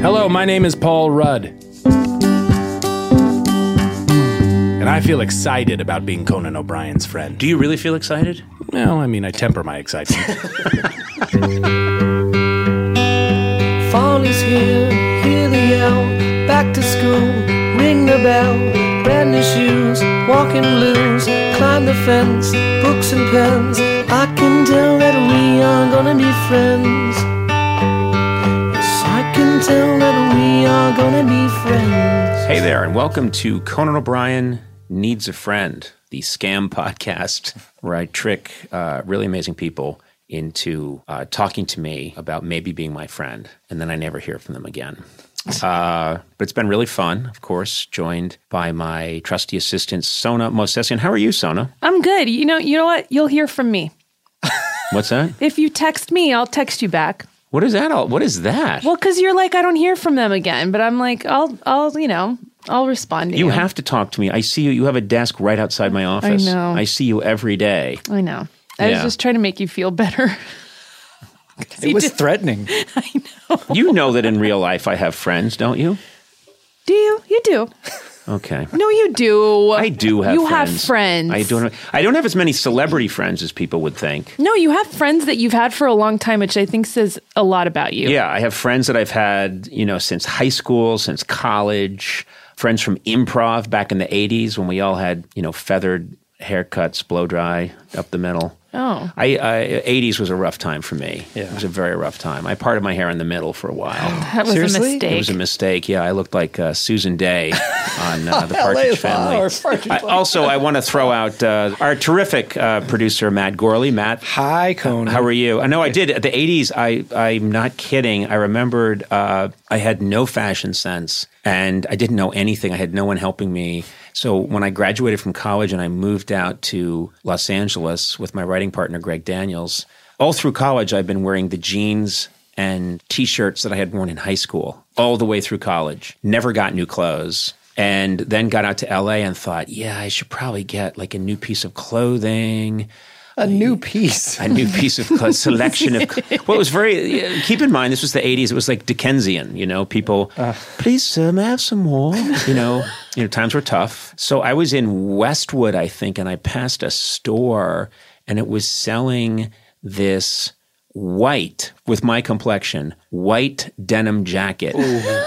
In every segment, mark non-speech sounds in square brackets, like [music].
Hello, my name is Paul Rudd. And I feel excited about being Conan O'Brien's friend. Do you really feel excited? Well, I mean, I temper my excitement. [laughs] Fall is here, hear the yell. Back to school, ring the bell. Brand new shoes, walking blues. Climb the fence, books and pens. I can tell that we are gonna be friends. Yes, tell that we are gonna be friends. Hey there, and welcome to Conan O'Brien Needs a Friend, the scam podcast where I trick uh, really amazing people into uh, talking to me about maybe being my friend, and then I never hear from them again. Uh, but it's been really fun, of course, joined by my trusty assistant, Sona Movsesian. How are you, Sona? I'm good. You know, you know what? You'll hear from me. What's that? If you text me, I'll text you back. What is that all? What is that? Well, because you're like, I don't hear from them again. But I'm like, I'll, I'll, you know, I'll respond to you. you have to talk to me. I see you. You have a desk right outside my office. I know. I see you every day. I know. I Yeah. was just trying to make you feel better. [laughs] [laughs] It was threatening. [laughs] I know. You know that in real life I have friends, don't you? Do you? You do. Okay. No, you do. I do have You friends. have friends. I don't I don't have as many celebrity friends as people would think. No, you have friends that you've had for a long time, which I think says a lot about you. Yeah, I have friends that I've had, you know, since high school, since college, friends from improv back in the 80s when we all had, you know, feathered haircuts, blow dry up the middle. Oh. I, I 80s was a rough time for me. Yeah. It was a very rough time. I parted my hair in the middle for a while. [gasps] That was Seriously? a mistake. It was a mistake. Yeah, I looked like uh, Susan Dey on uh, the [laughs] LA Partridge Family. Partridge I, also, I want to throw out uh, our terrific uh, producer Matt Gorley. Matt, Hi, Conan. how are you? I know I did the '80s. I I'm not kidding. I remembered uh, I had no fashion sense and I didn't know anything. I had no one helping me. So when I graduated from college and I moved out to Los Angeles with my writing partner Greg Daniels, all through college I've been wearing the jeans and t-shirts that I had worn in high school all the way through college. Never got new clothes. And then got out to LA and thought, yeah, I should probably get like a new piece of clothing A new piece. a new piece of [laughs] selection of. Well, it was very. uh, Keep in mind, this was the '80s. It was like Dickensian. You know, people. Please, sir, may I have some more? You know, you know, times were tough. So I was in Westwood, I think, and I passed a store, and it was selling this white with my complexion white denim jacket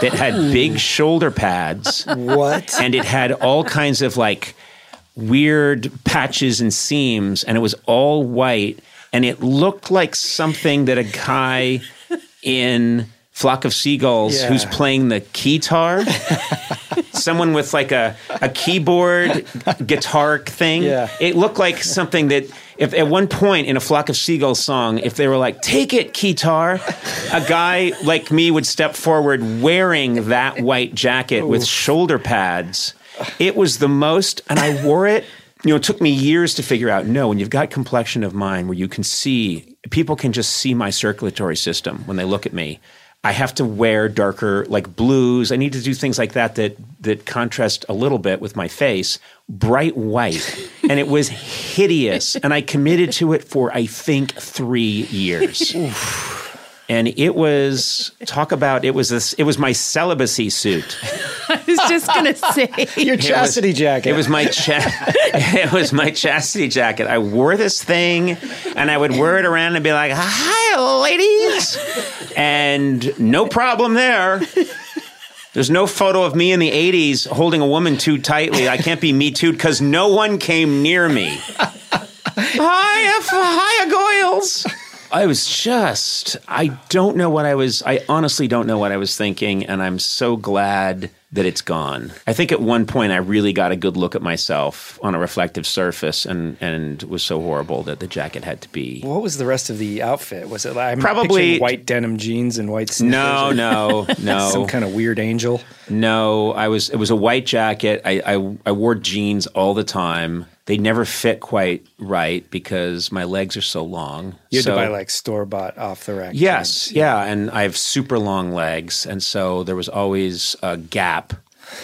that had big shoulder pads What? and it had all kinds of like weird patches and seams, and it was all white, and it looked like something that a guy in flock of seagulls Yeah. who's playing the keytar. Someone with like a, a keyboard guitar thing. Yeah. It looked like something that if at one point in a flock of seagulls song, if they were like, take it, keytar, a guy like me would step forward wearing that white jacket with shoulder pads. It was the most, and I wore it. You know, it took me years to figure out. No, when you've got complexion of mine, where you can see, people can just see my circulatory system when they look at me. I have to wear darker, like blues. I need to do things like that that that contrast a little bit with my face. Bright white, and it was hideous. And I committed to it for I think three years. And it was talk about it was this it was my celibacy suit. [laughs] I was just gonna say. [laughs] Your It was- chastity jacket. It was my cha- [laughs] it was my chastity jacket. I wore this thing, and I would wear it around and be like, "Hi, ladies," and no problem there. There's no photo of me in the '80s holding a woman too tightly. I can't be me too because no one came near me. Hiya, hiya, Goyles. I was just, I don't know what I was, I honestly don't know what I was thinking, and I'm so glad that it's gone. I think at one point I really got a good look at myself on a reflective surface and, and was so horrible that the jacket had to be. what was the rest of the outfit? Was it like I'm Probably- white denim jeans and white sneakers? No, no, [laughs] no. Some kind of weird angel. No, I was. It was a white jacket. I, I I wore jeans all the time. They never fit quite right because my legs are so long. You had so, to buy like store bought off the rack. Yes, jeans. yeah, and I have super long legs, and so there was always a gap.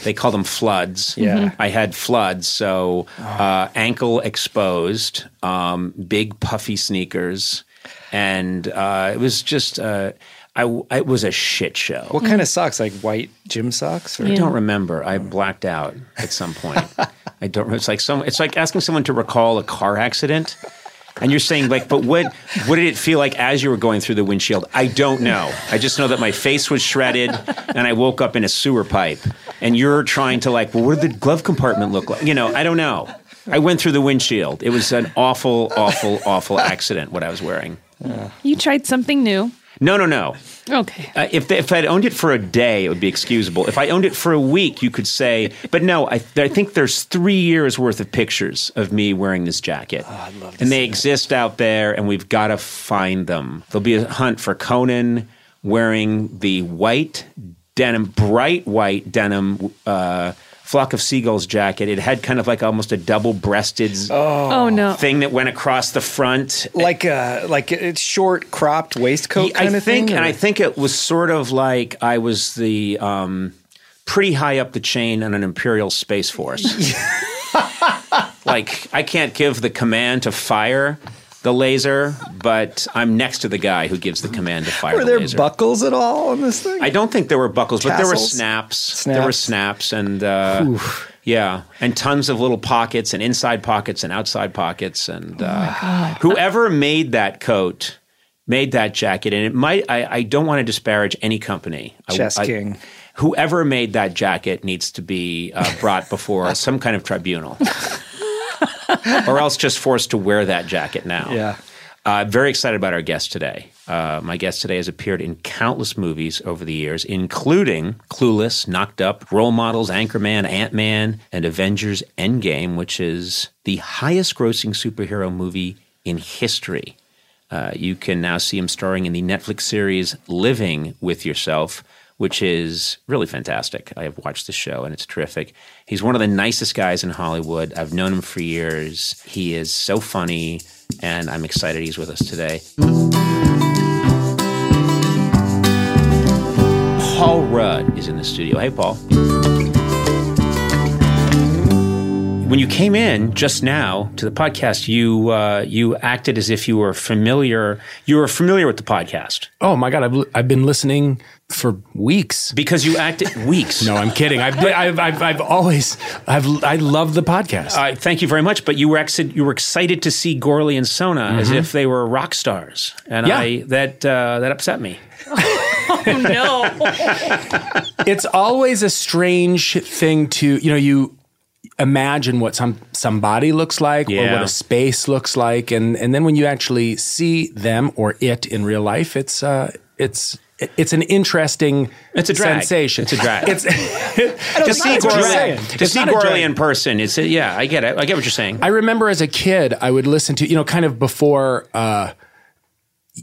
They call them floods. Yeah. Mhm. I had floods, so uh, ankle exposed, um, big puffy sneakers, and uh, it was just. Uh, I, it was a shit show. What kind of socks? Like white gym socks? Or? I don't remember. I blacked out at some point. [laughs] I don't. It's like some. It's like asking someone to recall a car accident, and you're saying like, but what? What did it feel like as you were going through the windshield? I don't know. I just know that my face was shredded, and I woke up in a sewer pipe. And you're trying to like, well, what did the glove compartment look like? You know, I don't know. I went through the windshield. It was an awful, awful, awful accident. What I was wearing. You tried something new. No, no, no. Okay. Uh, if if I'd owned it for a day, it would be excusable. If I owned it for a week, you could say. But no, I, I think there's three years worth of pictures of me wearing this jacket, and they exist out there, and we've got to find them. There'll be a hunt for Conan wearing the white denim, bright white denim. Uh, Flock of Seagulls jacket. It had kind of like almost a double-breasted oh no. thing that went across the front. Like a like it's short cropped waistcoat I kind of think, thing. and or- I think it was sort of like I was the um, pretty high up the chain on an Imperial Space Force. [laughs] like I can't give the command to fire the laser, but I'm next to the guy who gives the command to fire were the there laser. buckles at all on this thing? I don't think there were buckles, but there were Tassels? snaps. There were Snaps. snaps, and uh, yeah, and tons of little pockets, and inside pockets, and outside pockets, and uh, whoever made that coat made that jacket, and it might. I, I don't want to disparage any company. Chess I- King. Whoever made that jacket needs to be uh, brought before [laughs] some kind of tribunal, [laughs] or else just forced to wear that jacket now. Yeah. Uh, very excited about our guest today. Uh, my guest today has appeared in countless movies over the years, including Clueless, Knocked Up, Role Models, Anchorman, Ant Man, and Avengers Endgame, which is the highest grossing superhero movie in history. Uh, you can now see him starring in the Netflix series Living with Yourself, which is really fantastic. I have watched the show and it's terrific. He's one of the nicest guys in Hollywood. I've known him for years. He is so funny, and I'm excited he's with us today. Paul Rudd is in the studio. Hey, Paul. When you came in just now to the podcast, you uh, you acted as if you were familiar. You were familiar with the podcast Oh my god, I've I've been listening for weeks. because you acted [laughs] weeks. No, I'm kidding. I've I've, I've, I've always I've I love the podcast. Uh, thank you very much. But you were ex- you were excited to see Gorley and Sona as if they were rock stars, and Yeah. I that uh, that upset me. [laughs] Oh no. [laughs] it's always a strange thing to you know you imagine what some somebody looks like or what a space looks like and and then when you actually see them or it in real life it's uh it's it's an interesting It's a drag. sensation. It's a drag. It's [laughs] to see that's Gorley, to see not Gorley in person, it's a, yeah, I get it. I get what you're saying. I remember as a kid, I would listen to, you know, kind of before uh,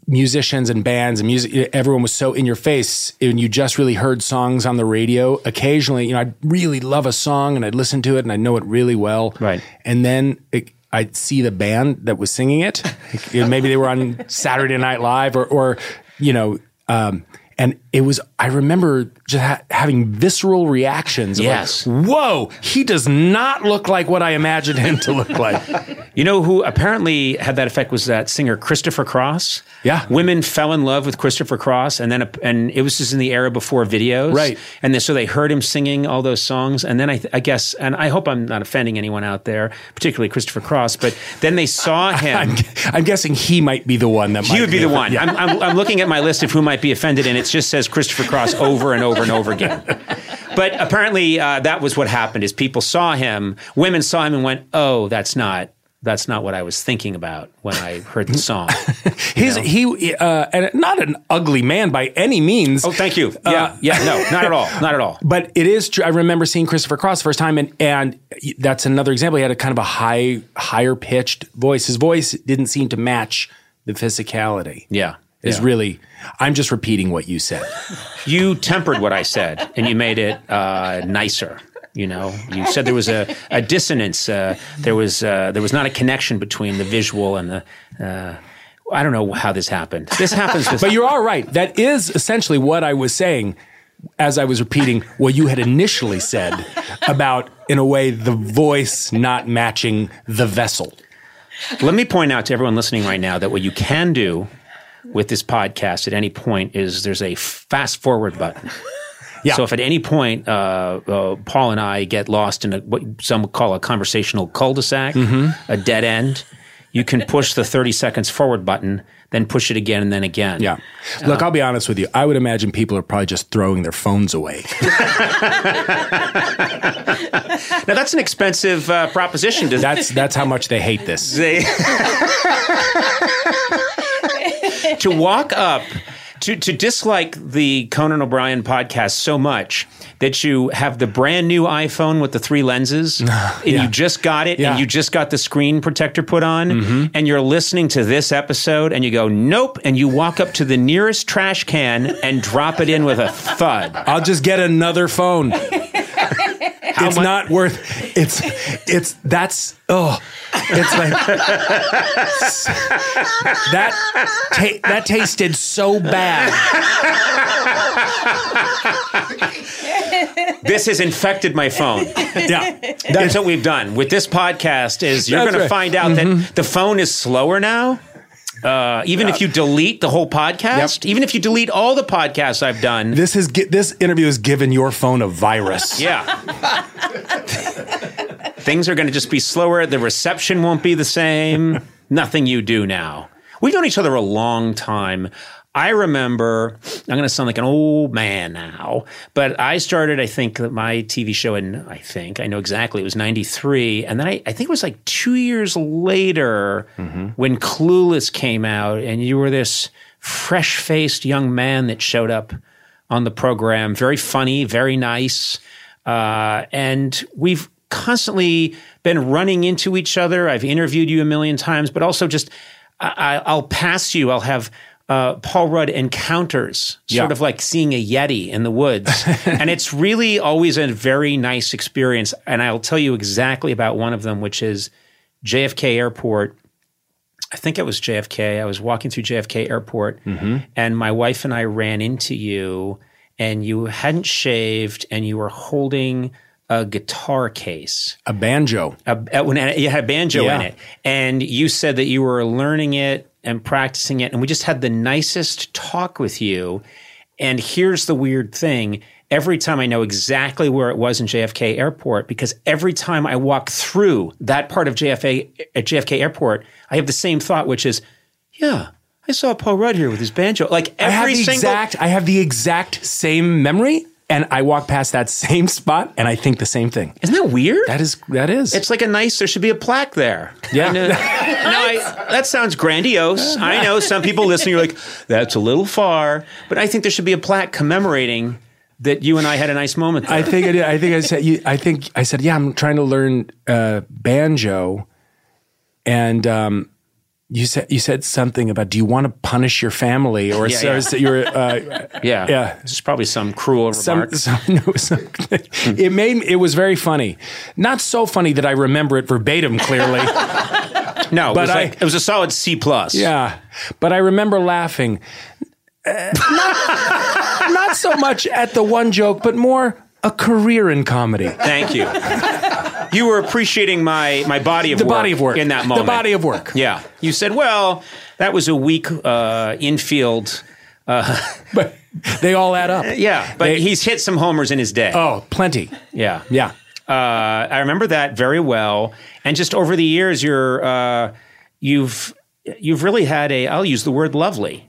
musicians and bands and music, everyone was so in your face and you just really heard songs on the radio. Occasionally, you know, I'd really love a song and I'd listen to it and I know it really well. Right. And then it, I'd see the band that was singing it. Maybe they were on Saturday Night Live or, or you know, um, and it was, I remember just ha- having visceral reactions. of like, Yes. Whoa, he does not look like what I imagined him to look like. [laughs] You know who apparently had that effect was that singer Christopher Cross. Yeah. women fell in love with Christopher Cross, and then and it was just in the era before videos, Right. And then, so they heard him singing all those songs, and then I, I guess, and I hope I'm not offending anyone out there, particularly Christopher Cross, but then they saw [laughs] him. I'm, I'm guessing he might be the one that He might would be the one. Yeah. I'm, I'm, I'm looking at my list of who might be offended, and it just says Christopher Cross over and over and over again. But apparently, uh, that was what happened: is people saw him, women saw him, and went, "Oh, that's not." That's not what I was thinking about when I heard the song. [laughs] He's he uh, and not an ugly man by any means. Oh, thank you. Yeah, Uh, yeah, no, not at all, not at all. But it is true. I remember seeing Christopher Cross the first time, and and that's another example. He had a kind of a high, higher pitched voice. His voice didn't seem to match the physicality. Yeah, is yeah. really. I'm just repeating what you said. You tempered what I said, and you made it uh, nicer. You know, you said there was a, a dissonance. Uh, there was uh, there was not a connection between the visual and the. Uh, I don't know how this happened. This happens. But you are all right that is essentially what I was saying as I was repeating what you had initially said about, in a way, the voice not matching the vessel. Let me point out to everyone listening right now that what you can do with this podcast at any point is there's a fast forward button. [laughs] Yeah. So if at any point uh, uh, Paul and I get lost in a, what some would call a conversational cul-de-sac, a dead end, you can push the 30 seconds forward button, then push it again and then again. Yeah. Look, I'll be honest with you. I would imagine people are probably just throwing their phones away. [laughs] Now that's an expensive uh, proposition to That's that's how much they hate this. they [laughs] to walk up to to dislike the Conan O'Brien podcast so much that you have the brand new iPhone with the three lenses [laughs] and Yeah. you just got it Yeah. Mm-hmm. and you just got the screen protector put on and you're listening to this episode and you go nope and you walk up to the nearest trash can and drop it in with a thud. I'll just get another phone. It's not worth it's it's that's oh it's like that ta- that tasted so bad This has infected my phone. yeah That's what we've done with this podcast. Is you're going right. to find out that mm-hmm. the phone is slower now. Uh, even if you delete the whole podcast, even if you delete all the podcasts I've done, this is this interview has given your phone a virus [laughs] yeah, things are going to just be slower. The reception won't be the same. Nothing you do now. We've known each other a long time. I remember, I'm going to sound like an old man now, but I started, I think, my TV show in, I think, I know exactly, it was 93. And then I, I think it was like two years later when Clueless came out, and you were this fresh faced young man that showed up on the program. Very funny, very nice. Uh, and we've constantly been running into each other. I've interviewed you a million times, but also just I, I- I'll pass you. I'll have uh, Paul Rudd encounters, sort Yeah. of like seeing a Yeti in the woods. [laughs] and it's really always a very nice experience. And I'll tell you exactly about one of them, which is JFK Airport. I think it was JFK. I was walking through JFK Airport, and my wife and I ran into you, and you hadn't shaved, and you were holding a guitar case. a banjo A, you had a banjo Yeah. in it, and you said that you were learning it and practicing it, and we just had the nicest talk with you. And here's the weird thing. Every time I know exactly where it was in JFK Airport because every time I walk through that part of JFK at JFK Airport, I have the same thought, which is, yeah, I saw Paul Rudd here with his banjo. Like I have every the single exact I have the exact same memory and I walk past that same spot and I think the same thing Isn't that weird? that is that is it's like a nice. There should be a plaque there. Yeah. And, uh, [laughs] I, that sounds grandiose. I know some people listening are like, that's a little far, but I think there should be a plaque commemorating that you and I had a nice moment. There. I think I did. I think I said. You, I think I said. Yeah, I'm trying to learn uh, banjo, and um, you said you said something about. Do you want to punish your family or Yeah, so, yeah. so you're uh, [laughs] yeah, yeah. This is probably some cruel some, remark. [laughs] some, no, some, it made it was very funny. Not so funny that I remember it verbatim clearly. [laughs] no, it but was I- like it was a solid C plus. yeah, but I remember laughing. Uh, not, not so much at the one joke, but more a career in comedy. Thank you. You were appreciating my my body of The work body of work in that moment. The body of work. Yeah, you said, "Well, that was a weak uh, infield." [laughs] But they all add up. [laughs] Yeah, but They- he's hit some homers in his day. Oh, plenty. yeah, Yeah. Uh, I remember that very well. And just over the years, you're uh, you've you've really had a. I'll use the word lovely.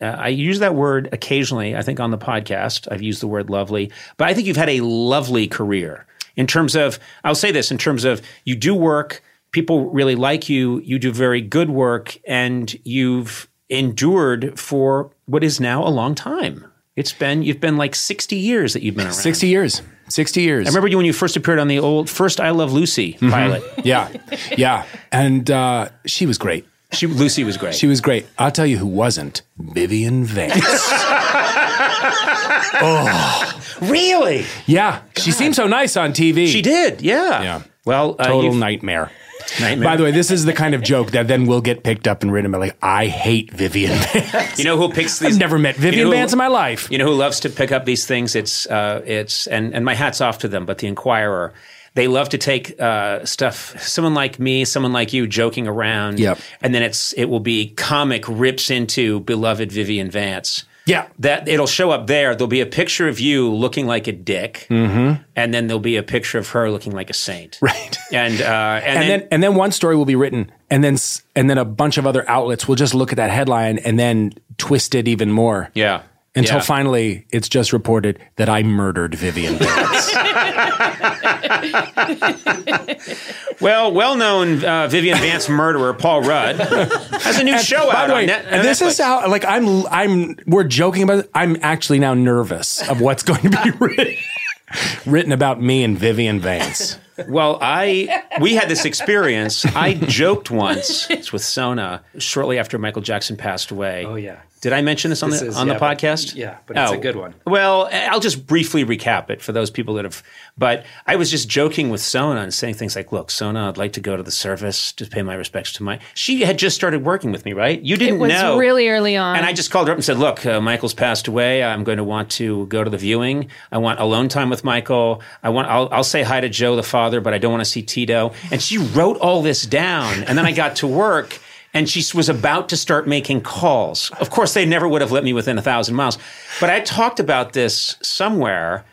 Uh, I use that word occasionally. I think on the podcast, I've used the word lovely, but I think you've had a lovely career in terms of. I'll say this in terms of you do work. People really like you. You do very good work, and you've endured for what is now a long time. It's been you've been like sixty years that you've been around. 60 years. 60 years. I remember you when you first appeared on the old first I Love Lucy pilot. Yeah. Yeah. And uh, she was great. She, Lucy was great. She was great. I'll tell you who wasn't Vivian Vance. [laughs] oh, really? yeah. She seemed so nice on TV. She did. Yeah. Yeah. Well, uh, Total you've- nightmare. nightmare. By the way, this is the kind of joke that then will get picked up and written about. Like, I hate Vivian [laughs] Vance. you know who picks these? I've never met Vivian you know who- Vance in my life. You know who loves to pick up these things? It's uh, it's and and my hats off to them. But the Inquirer, they love to take uh, stuff. Someone like me, someone like you, joking around. Yep. And then it's it will be comic rips into beloved Vivian Vance. Yeah. That it'll show up there. There'll be a picture of you looking like a dick, mm-hmm. and then there'll be a picture of her looking like a saint. Right. [laughs] And uh, and, And then, then, and then one story will be written, and then and then a bunch of other outlets will just look at that headline and then twist it even more. yeah. Until Yeah. finally, it's just reported that I murdered Vivian Vance. [laughs] Well, well-known uh, Vivian Vance murderer Paul Rudd has a new show By out the on way, net. on this is how like I'm I'm we're joking about it. I'm actually now nervous of what's going to be [laughs] written, written about me and Vivian Vance. Well, I we had this experience. I joked once [laughs] with Sona shortly after Michael Jackson passed away. Oh, yeah. Did I mention this on This the is- on yeah, the podcast? Oh. yeah, but it's a good one. Well, I'll just briefly recap it for those people that have. But I was just joking with Sona and saying things like, "Look, Sona, I'd like to go to the service to pay my respects to my." She had just started working with me, right? You didn't It was know really early on. and I just called her up and said, "Look, uh, Michael's passed away. I'm going to want to go to the viewing. I want alone time with Michael. I want. I'll, I'll say hi to Joe, the father, but I don't want to see Tito." And she wrote all this down. And then I got to work, and she was about to start making calls. Of course, they never would have let me within a thousand miles. But I talked about this somewhere.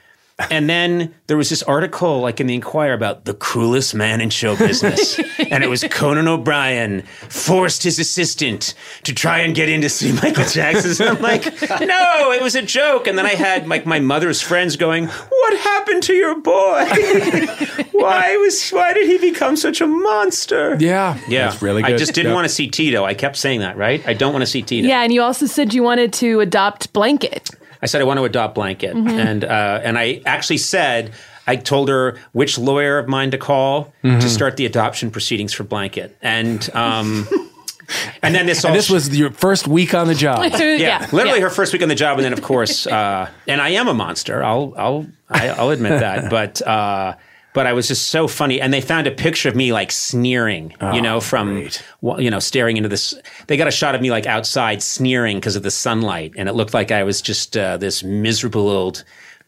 And then there was this article, like in the Inquirer, about the cruelest man in show business, [laughs] and it was Conan O'Brien forced his assistant to try and get in to see Michael Jackson. And I'm like, no, it was a joke. And then I had like my mother's friends going, "What happened to your boy? [laughs] why was why did he become such a monster?" Yeah, Yeah, That's really good. I just didn't Yeah. want to see Tito. I kept saying that, right? I don't want to see Tito. yeah, and you also said you wanted to adopt Blanket. I said I want to adopt Blanket, and uh, and I actually said I told her which lawyer of mine to call to start the adoption proceedings for Blanket, and um, [laughs] and then this all And this was your first week on the job. [laughs] yeah, literally yeah. her first week on the job, and then of course, [laughs] uh, and I am a monster. I'll I'll I- I'll admit that, but. Uh, but I was just so funny, and they found a picture of me like sneering, you know, from great. you know, staring into this. They got a shot of me like outside sneering because of the sunlight, and it looked like I was just uh, this miserable old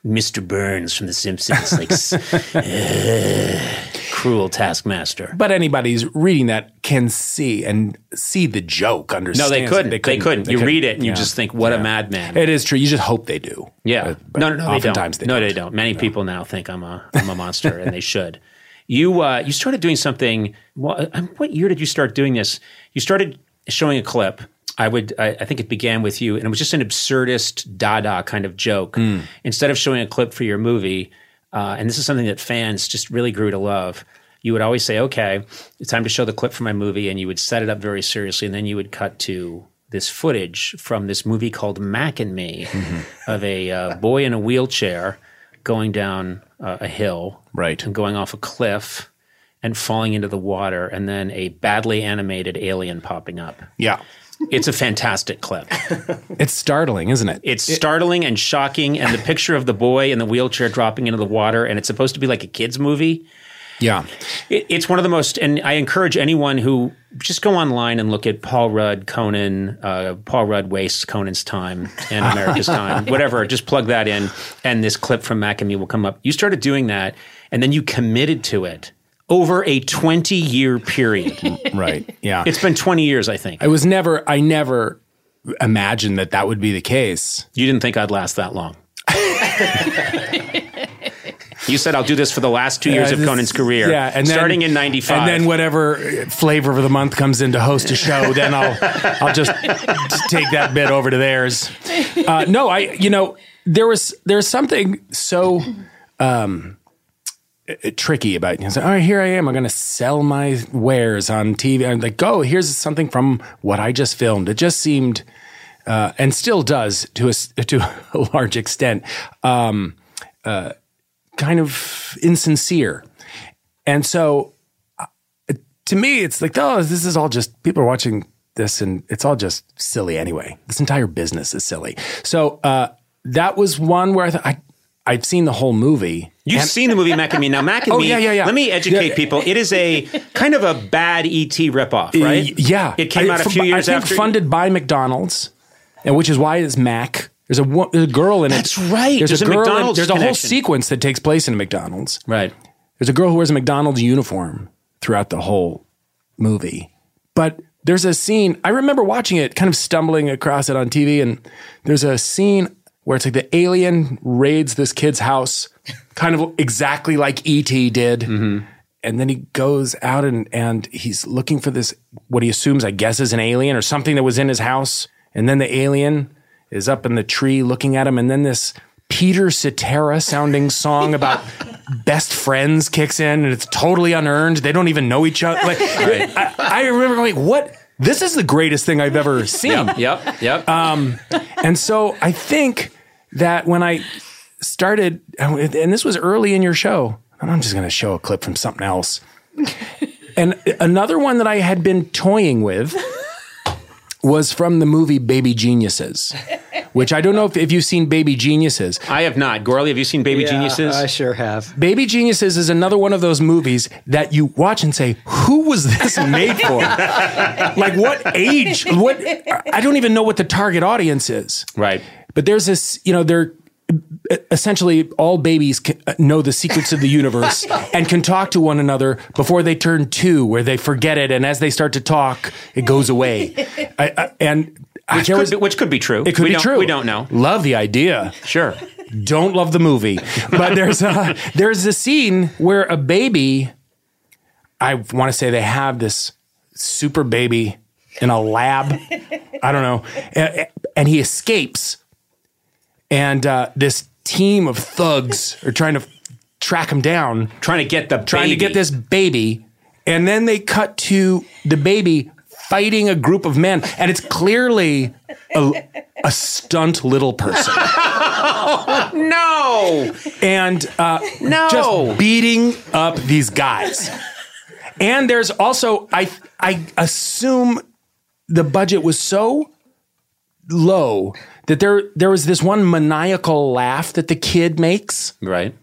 Mr. Burns from The Simpsons, like [laughs] uh, cruel taskmaster. But anybody who's reading that can see and see the joke. Understand? No, Understand? they couldn't. They couldn't. you read it and you just think, "What a madman." It is true. You just hope they do. Yeah. But- no, no, no, they don't. no, they don't. Many people now think I'm a I'm a monster, and they should. You uh, you started doing something. Well, um, what year did you start doing this? You started showing a clip. I would. I, I think it began with you, and it was just an absurdist Dada kind of joke. Instead of showing a clip for your movie, uh, and this is something that fans just really grew to love. you would always say, "Okay, it's time to show the clip from my movie," and you would set it up very seriously, and then you would cut to this footage from this movie called Mac and Me of a uh, boy in a wheelchair going down uh, a hill, Right. and going off a cliff and falling into the water, and then a badly animated alien popping up. Yeah. It's a fantastic clip. [laughs] It's startling, isn't it? It's startling and shocking, and the picture of the boy in the wheelchair dropping into the water, and it's supposed to be like a kids' movie. yeah. It, it's one of the most, and I encourage anyone who just go online and look at Paul Rudd, Conan, uh, Paul Rudd wastes Conan's time and America's [laughs] time, whatever. Just plug that in, and this clip from Mac and Me will come up. You started doing that, and then you committed to it over a 20 year period. [laughs] Right. Yeah. it's been 20 years, I think. I was never, I never imagined that that would be the case. You didn't think I'd last that long. [laughs] you said I'll do this for the last two years Yeah, of Conan's career. Yeah, and then, starting in '95. and then whatever flavor of the month comes in to host a show, then I'll I'll just, just take that bit over to theirs. Uh, no, I you know there was there's something so um, uh, tricky about you know, all right, here I am. I'm going to sell my wares on TV. I'm like, go. Here's something from what I just filmed. It just seemed, uh, and still does to a [laughs] to a large extent, um, uh, kind of insincere. And so, uh, to me, it's like, oh, this is all just people are watching this, and it's all just silly anyway. This entire business is silly. So uh, that was one where I thought I. I've seen the whole movie. You've seen the movie Mac and Me. Now, Mac and [laughs] Oh, Me, yeah, yeah, yeah. let me educate Yeah. people. It is a [laughs] kind of a bad ET ripoff, right? Y- Yeah, It came I- out a few years I think after. funded by McDonald's, and which is why it's Mac. There's a there's a girl in it. That's right. There's, There's a a girl. in- McDonald's there's a whole sequence that takes place in a McDonald's. Right. There's a girl who wears a McDonald's uniform throughout the whole movie. But there's a scene, I remember watching it, kind of stumbling across it on TV, and there's a scene where it's like the alien raids this kid's house, kind of exactly like E.T. did. And then he goes out and, and he's looking for this, what he assumes, I guess, is an alien or something that was in his house. And then the alien is up in the tree looking at him. And then this Peter Cetera sounding song [laughs] about best friends kicks in and it's totally unearned. They don't even know each other. Like, I, I remember going, what? This is the greatest thing I've ever [laughs] seen. Yep. Yep. Um, and so I think that when I started, and this was early in your show, and I'm just going to show a clip from something else. [laughs] And another one that I had been toying with was from the movie Baby Geniuses, which I don't know if, if you've seen Baby Geniuses. I have not. Gorley, have you seen Baby Yeah, Geniuses? I sure have. Baby Geniuses is another one of those movies that you watch and say, "Who was this made for? [laughs] like what age? What? I don't even know what the target audience is." right. But there's this, you know, they're essentially all babies uh, know the secrets of the universe [laughs] and can talk to one another before they turn two, where they forget it, and as they start to talk, it goes away. [laughs] I, I, and Which there could, was- be, which could be true. it could we be true. We don't know. Love the idea Sure. don't love the movie, but there's a there's a scene where a baby, I want to say they have this super baby in a lab. I don't know, and, and he escapes, and uh, this team of thugs are trying to track him down, Trying to get the trying to baby. get this baby, and then they cut to the baby fighting a group of men, and it's clearly a, a stunt little person. [laughs] No. and uh, No. just beating up these guys. And there's also I I assume the budget was so low that there there was this one maniacal laugh that the kid makes, Right.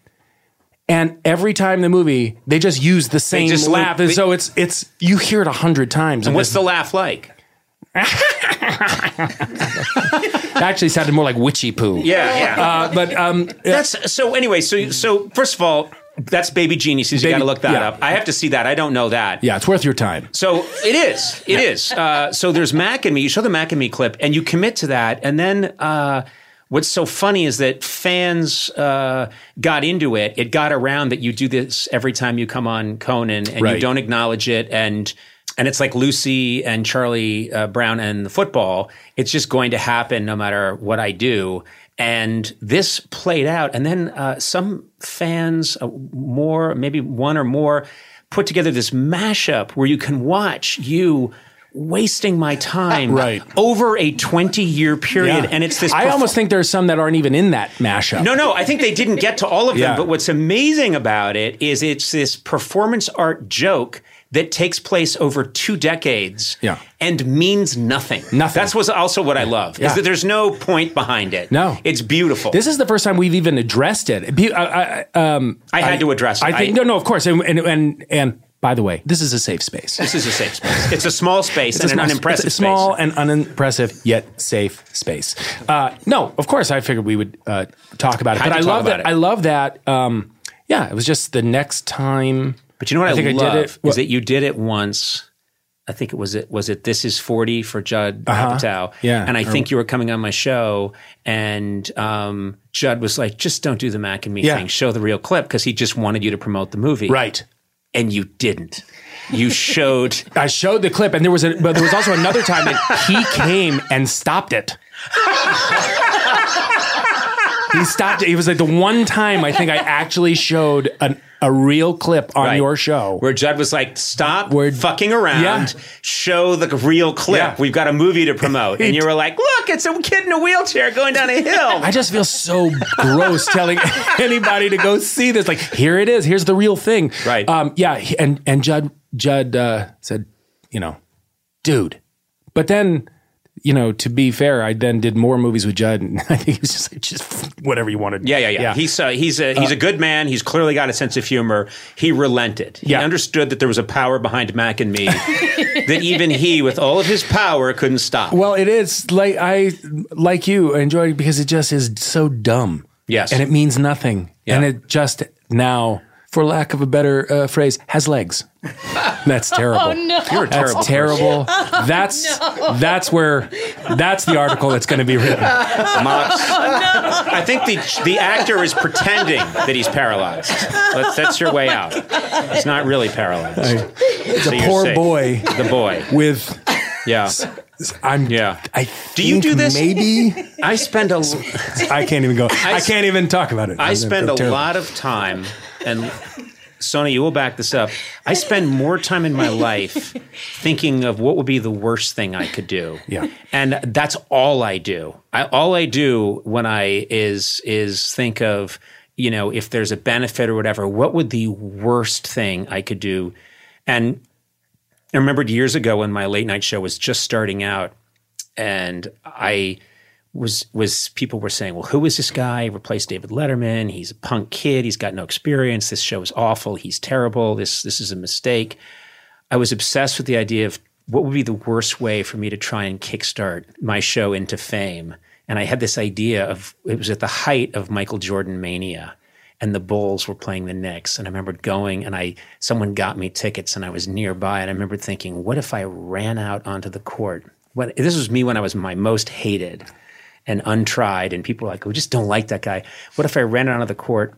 and every time the movie they just use the same just laugh, and they- so it's it's you hear it a hundred times. And what's the laugh like? [laughs] It actually sounded more like witchy poo. Yeah. Yeah. Uh, but um, That's so. Anyway, so so first of all, that's Baby Geniuses. You got to look that yeah. up. I have to see that. I don't know that. yeah, it's worth your time. So it is. It is. Uh, so there's Mac and Me. You show the Mac and Me clip, and you commit to that, and then. Uh, What's so funny is that fans uh, got into it. It got around that you do this every time you come on Conan, and you don't acknowledge it, and and it's like Lucy and Charlie uh, Brown and the football. It's just going to happen no matter what I do. And this played out, and then uh, some fans, uh, more maybe one or more, put together this mashup where you can watch you wasting my time Right. over a 20 year period. Yeah. And it's this. I perf- almost think there's some that aren't even in that mashup. no, no, I think they didn't get to all of them. Yeah. But what's amazing about it is it's this performance art joke that takes place over two decades Yeah. and means nothing. Nothing. That's what's also what I love Yeah. is that there's no point behind it. No. It's beautiful. This is the first time we've even addressed it. I, I, um, I had to address it. I think I- no, no, of course, and and and, and by the way, this is a safe space. this is a safe space. It's a small space It's and a an unimpressive it's a small space. and unimpressive yet safe space. Uh, no, of course, I figured we would uh, talk about it, but I love that. it. I love that. Um, yeah, it was just the next time. But you know what I, think I did love it- is what- that you did it once. I think it was it was it This Is Forty for Judd Apatow. Uh-huh. Yeah. and I Or- think you were coming on my show, and um, Judd was like, "Just don't do the Mac and Me Yeah. thing. Show the real clip," because he just wanted you to promote the movie, Right. And you didn't. You showed. [laughs] I showed the clip, and there was a, but there was also another time that he came and stopped it. [laughs] he stopped it. It was like the one time I think I actually showed an, a real clip on Right. your show. Where Judd was like, "Stop Where- fucking around. Yeah. Show the real clip. Yeah. We've got a movie to promote." and [laughs] you were like, "Look, it's a kid in a wheelchair going down a [laughs] hill." I just feel so gross telling [laughs] anybody to go see this. Like, here it is. Here's the real thing. Right. Um, yeah. he- And and Judd Judd uh, said, you know, dude. But then, you know, to be fair, I then did more movies with Judd, and [laughs] I think he was just like, just whatever you wanted. Yeah, yeah, yeah. He's uh, he's a he's a good man. He's clearly got a sense of humor. He relented. He Yeah. understood that there was a power behind Mac and me [laughs] that even he, with all of his power, couldn't stop. Well, it is like I like you I enjoy it because it just is so dumb. Yes. and it means nothing, Yeah. and it just now, for lack of a better uh, phrase, has legs. That's [laughs] terrible. Oh no. You're a That's terrible. terrible. That's [laughs] that's where that's the article that's going to be written. [laughs] Mox. I think the the actor is pretending that he's paralyzed. That's, that's your way out. He's not really paralyzed. It's So a poor safe. boy The boy. with Yeah. I'm. Yeah. I Do you do this? Maybe I spend a I can't even go. I, can't even talk about it. I I'm spend a terrible. lot of time, and Sona, you will back this up. I spend more time in my life thinking of what would be the worst thing I could do. Yeah. and that's all I do. I, all I do when I is is think of you know if there's a benefit or whatever. What would the worst thing I could do? And I remembered years ago when my late night show was just starting out, and I was was people were saying, "Well, who is this guy? He replaced David Letterman. He's a punk kid. He's got no experience. This show is awful. He's terrible. This this is a mistake." I was obsessed with the idea of what would be the worst way for me to try and kickstart my show into fame. And I had this idea of it was at the height of Michael Jordan mania and the Bulls were playing the Knicks. And I remember going and I someone got me tickets and I was nearby and I remember thinking, what if I ran out onto the court? What this was me when I was my most hated and untried, and people were like, we just don't like that guy. What if I ran out of the court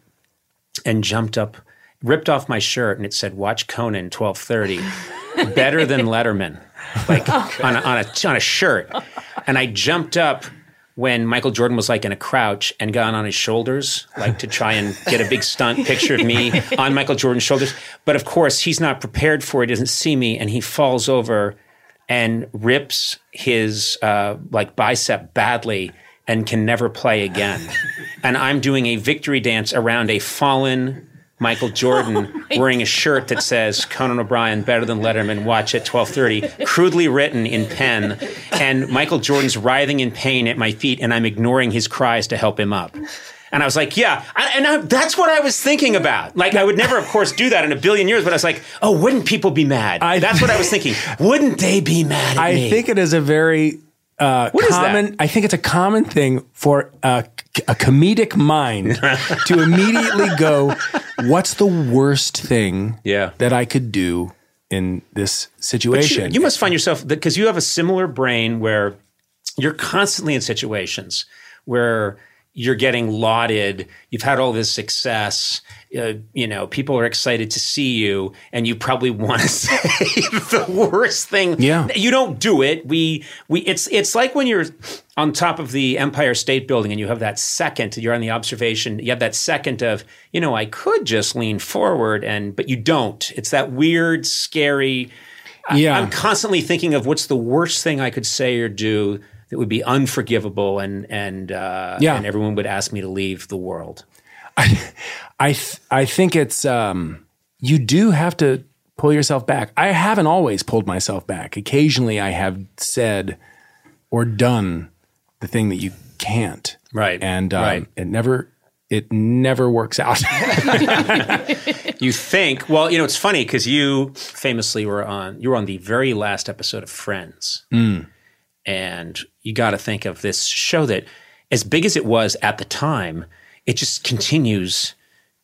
and jumped up, ripped off my shirt, and it said "Watch Conan 12:30," better than Letterman, like oh, on a, on a on a shirt, and I jumped up when Michael Jordan was like in a crouch and got on his shoulders, like to try and get a big stunt picture of me on Michael Jordan's shoulders. But of course, he's not prepared for it, doesn't see me, and he falls over and rips his uh, like bicep badly and can never play again. [laughs] and I'm doing a victory dance around a fallen Michael [laughs] Jordan wearing a shirt that says Conan O'Brien better than Letterman. Watch at 12:30, crudely written in pen, and Michael Jordan's writhing in pain at my feet, and I'm ignoring his cries to help him up. And I was like, yeah. I, and I, that's what I was thinking about. Like, I would never, of course, do that in a billion years, but I was like, oh, wouldn't people be mad? I- that's what I was thinking. Wouldn't they be mad at I me? think it is a very uh, What is that? common. I think it's a common thing for a, a comedic mind [laughs] to immediately go, "What's the worst thing Yeah. that I could do in this But you, situation?" you must find yourself, because you have a similar brain where you're constantly in situations where you're getting lauded. You've had all this success. Uh, you know, people are excited to see you, and you probably want to say the worst thing. Yeah. you don't do it. We we it's it's like when you're on top of the Empire State Building and you have that second. You're on the observation. You have that second of you know I could just lean forward and but you don't. It's that weird, scary. Yeah. I'm constantly thinking of what's the worst thing I could say or do that would be unforgivable, and and uh, Yeah. and everyone would ask me to leave the world. I th- I think it's um, you do have to pull yourself back. I haven't always pulled myself back. Occasionally, I have said or done the thing that you can't. Right, and um, right. it never it never works out. [laughs] [laughs] You think? Well, you know, it's funny because you famously were on. You were on the very last episode of Friends, and you got to think of this show that, as big as it was at the time, it just continues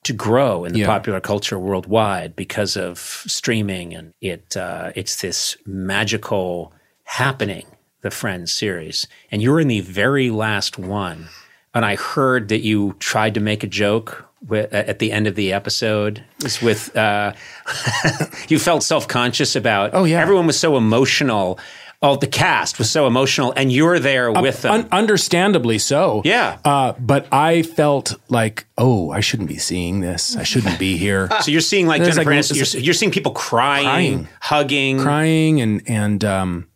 to grow in the Yeah. popular culture worldwide because of streaming, and it uh, it's this magical happening. The Friends series, and you're in the very last one, and I heard that you tried to make a joke with, at the end of the episode. With uh, [laughs] you felt self conscious about. Oh, yeah. everyone was so emotional. Oh, the cast was so emotional, and you were there with them. Un- understandably so. Yeah. Uh, but I felt like, oh, I shouldn't be seeing this. I shouldn't be here. [laughs] so you're seeing like Jennifer like- Aniston. You're, you're seeing people crying, Crying. hugging. crying and and um,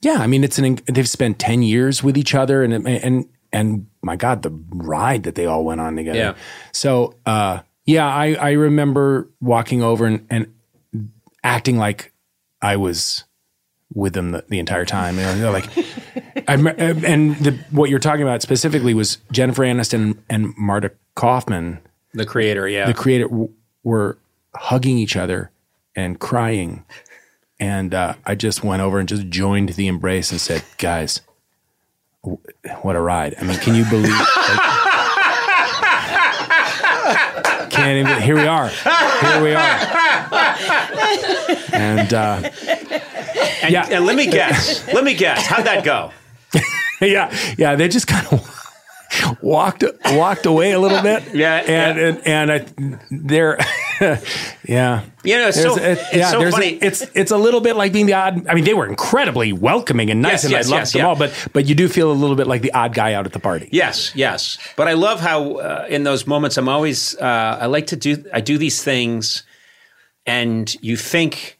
yeah, I mean it's an they've spent ten years with each other and and and my God, the ride that they all went on together. Yeah. So uh, yeah, I I remember walking over and, and acting like I was with them the, the entire time. And they're like, I, rem- and the, what you're talking about specifically was Jennifer Aniston and Marta Kauffman The creator, yeah. the creator w- were hugging each other and crying. And uh, I just went over and just joined the embrace and said, guys, w- what a ride. I mean, can you believe? like- can't even, here we are. Here we are. And uh, and, yeah. and let me guess. let me guess. How'd that go? [laughs] yeah, yeah, they just kind of [laughs] walked walked away a little bit. Yeah, and yeah. and, and I, they're [laughs] yeah. You know, it's There's so- a- it's so there's a- funny. it's it's a little bit like being the odd. I mean, they were incredibly welcoming and nice, Yes, and yes, I loved yes, them yeah. all. But but you do feel a little bit like the odd guy out at the party. Yes, yes. But I love how uh, in those moments I'm always uh, I like to do I do these things, and you think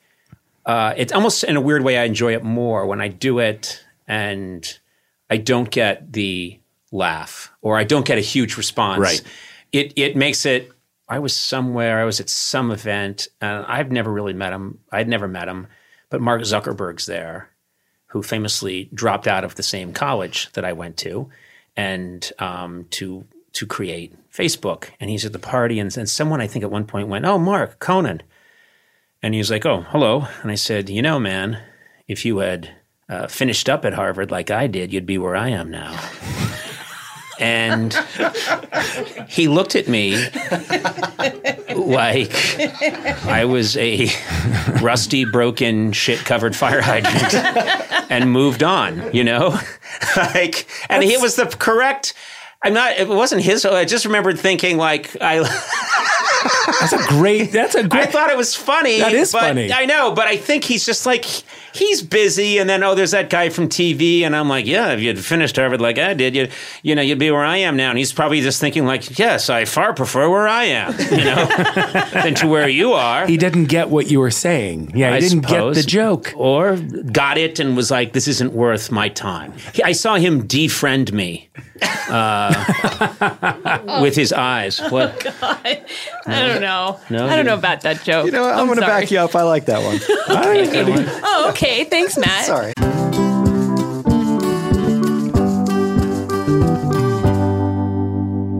uh, it's almost in a weird way I enjoy it more when I do it and I don't get the laugh or I don't get a huge response. Right. It it makes it. I was somewhere. I was at some event, and I've never really met him. I'd never met him, but Mark Zuckerberg's there who famously dropped out of the same college that I went to, and um, to to create Facebook. And he's at the party, and, and someone I think at one point went, "Oh, Mark Conan," and he was like, "Oh, hello." And I said, "You know, man, if you had uh, finished up at Harvard like I did, you'd be where I am now." And he looked at me like I was a rusty, broken, shit covered fire hydrant and moved on, you know? [laughs] like, and he was the correct. I'm not, it wasn't his. I just remembered thinking, like, I, That's a great. That's a great. I thought it was funny. That is but funny. I know, but I think he's just like he's busy, and then oh, there's that guy from TV, and I'm like, yeah, if you'd finished Harvard like I did, you you know, you'd be where I am now. And he's probably just thinking like, yes, I far prefer where I am, you know, [laughs] than to where you are. he didn't get what you were saying. Yeah, he I didn't suppose. get the joke. or got it and was like, this isn't worth my time. He, I saw him defriend me uh, [laughs] with his eyes. What? I don't know. No, I don't you- know about that joke. You know what? I'm, going to back you up. I like that one. [laughs] Oh, okay. Thanks, [laughs] Matt. Sorry.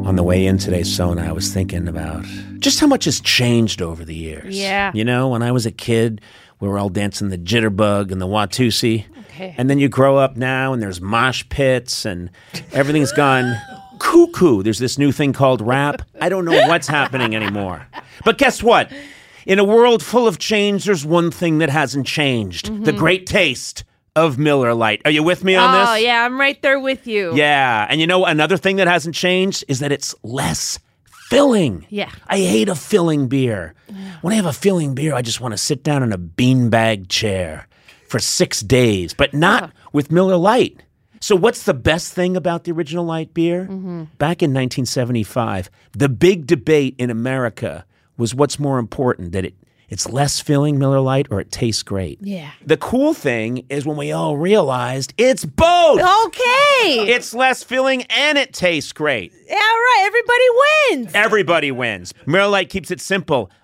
On the way in today, Sona, I was thinking about just how much has changed over the years. Yeah. You know, when I was a kid, we were all dancing the jitterbug and the Watusi. Okay. And then you grow up now and there's mosh pits and everything's gone cuckoo. There's this new thing called rap. I don't know what's happening anymore. But guess what? In a world full of change, there's one thing that hasn't changed the mm-hmm. great taste, of Miller Lite. Are you with me on Oh this? yeah, I'm right there with you. Yeah. And you know, another thing that hasn't changed is that it's less filling. Yeah. I hate a filling beer. When I have a filling beer, I just want to sit down in a beanbag chair for six days, but not with Miller Lite. So, what's the best thing about the original light beer? Mm-hmm. Back in 1975, the big debate in America was what's more important that it it's less filling Miller Lite or it tastes great. Yeah. The cool thing is when we all realized it's both. Okay. It's less filling and it tastes great. yeah, right. Everybody wins. Everybody wins. Miller Lite keeps it simple.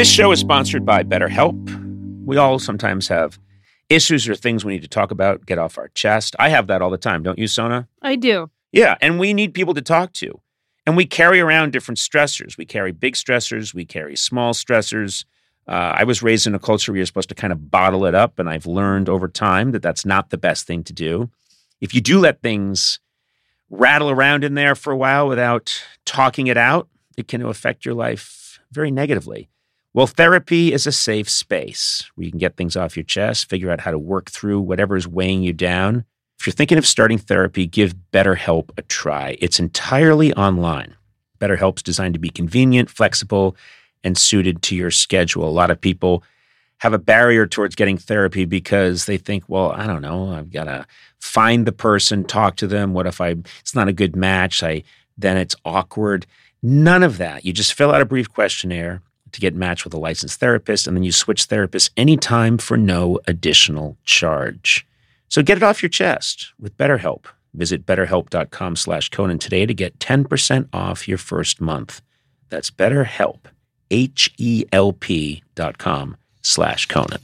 This show is sponsored by BetterHelp. We all sometimes have issues or things we need to talk about, get off our chest. I have that all the time, don't you, Sona? I do. Yeah, and we need people to talk to. And we carry around different stressors. We carry big stressors, we carry small stressors. Uh, I was raised in a culture where you're supposed to kind of bottle it up, and I've learned over time that that's not the best thing to do. If you do let things rattle around in there for a while without talking it out, it can affect your life very negatively. Well, therapy is a safe space where you can get things off your chest, figure out how to work through whatever is weighing you down. If you're thinking of starting therapy, give BetterHelp a try. It's entirely online. BetterHelp's designed to be convenient, flexible, and suited to your schedule. A lot of people have a barrier towards getting therapy because they think, well, I don't know, I've got to find the person, talk to them. What if I it's not a good match? I then it's awkward. None of that. You just fill out a brief questionnaire to get matched with a licensed therapist, and then you switch therapists anytime for no additional charge. So get it off your chest with BetterHelp. Visit betterhelp.com slash Conan today to get 10% off your first month. That's BetterHelp, H-E-L-P dot com slash Conan.